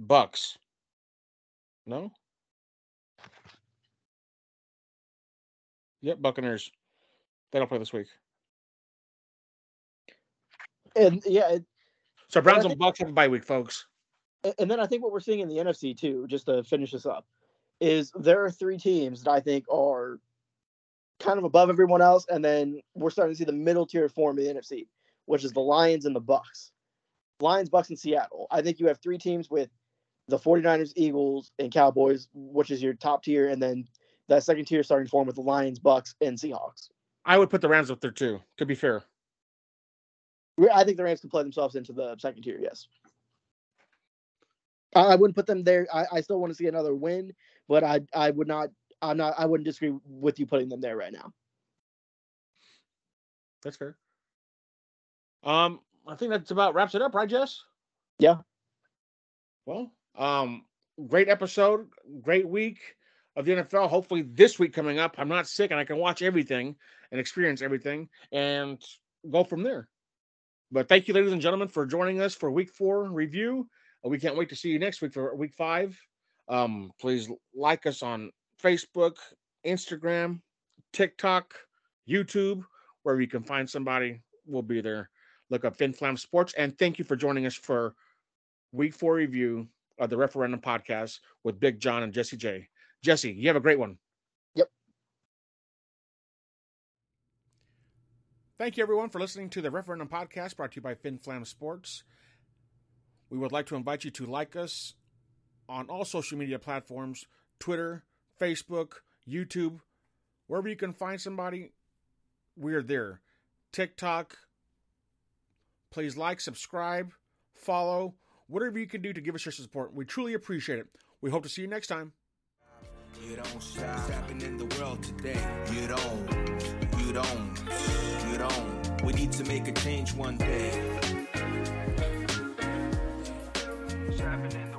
Bucs. No. Yep, Buccaneers. They don't play this week. And yeah, it, So Browns I and Bucs have a bye week, folks. And then I think what we're seeing in the NFC too, just to finish this up, is there are three teams that I think are kind of above everyone else, and then we're starting to see the middle tier form of the NFC, which is the Lions and the Bucs. Lions, Bucs, and Seattle. I think you have three teams with the 49ers, Eagles, and Cowboys, which is your top tier, and then that second tier starting form with the Lions, Bucs, and Seahawks. I would put the Rams up there too. To be fair, I think the Rams can play themselves into the second tier. Yes, I, I wouldn't put them there. I, I still want to see another win, but I I would not. I'm not. I wouldn't disagree with you putting them there right now. that's fair. Um, I think that's about wraps it up, right, Jess? Yeah. Well, um, great episode, great week of the NFL. Hopefully, this week coming up, I'm not sick and I can watch everything and experience everything and go from there. But thank you, ladies and gentlemen, for joining us for week four review. Uh, We can't wait to see you next week for week five. Um, please like us on Facebook, Instagram, TikTok, YouTube, wherever you can find somebody, we'll be there. Look up FinFlam Sports. And thank you for joining us for week four review of the Ref Horrendumb podcast with Big John and Jesse J. Jesse, you have a great one. Yep. Thank you, everyone, for listening to the Ref Horrendumb podcast brought to you by FinFlam Sports. We would like to invite you to like us on all social media platforms Twitter, Facebook, YouTube, wherever you can find somebody, we're there. TikTok, please like, subscribe, follow, whatever you can do to give us your support. We truly appreciate it. We hope to see you next time. You don't stop. What's happening in the world today? You don't. You don't. You don't. We need to make a change one day. What's happening?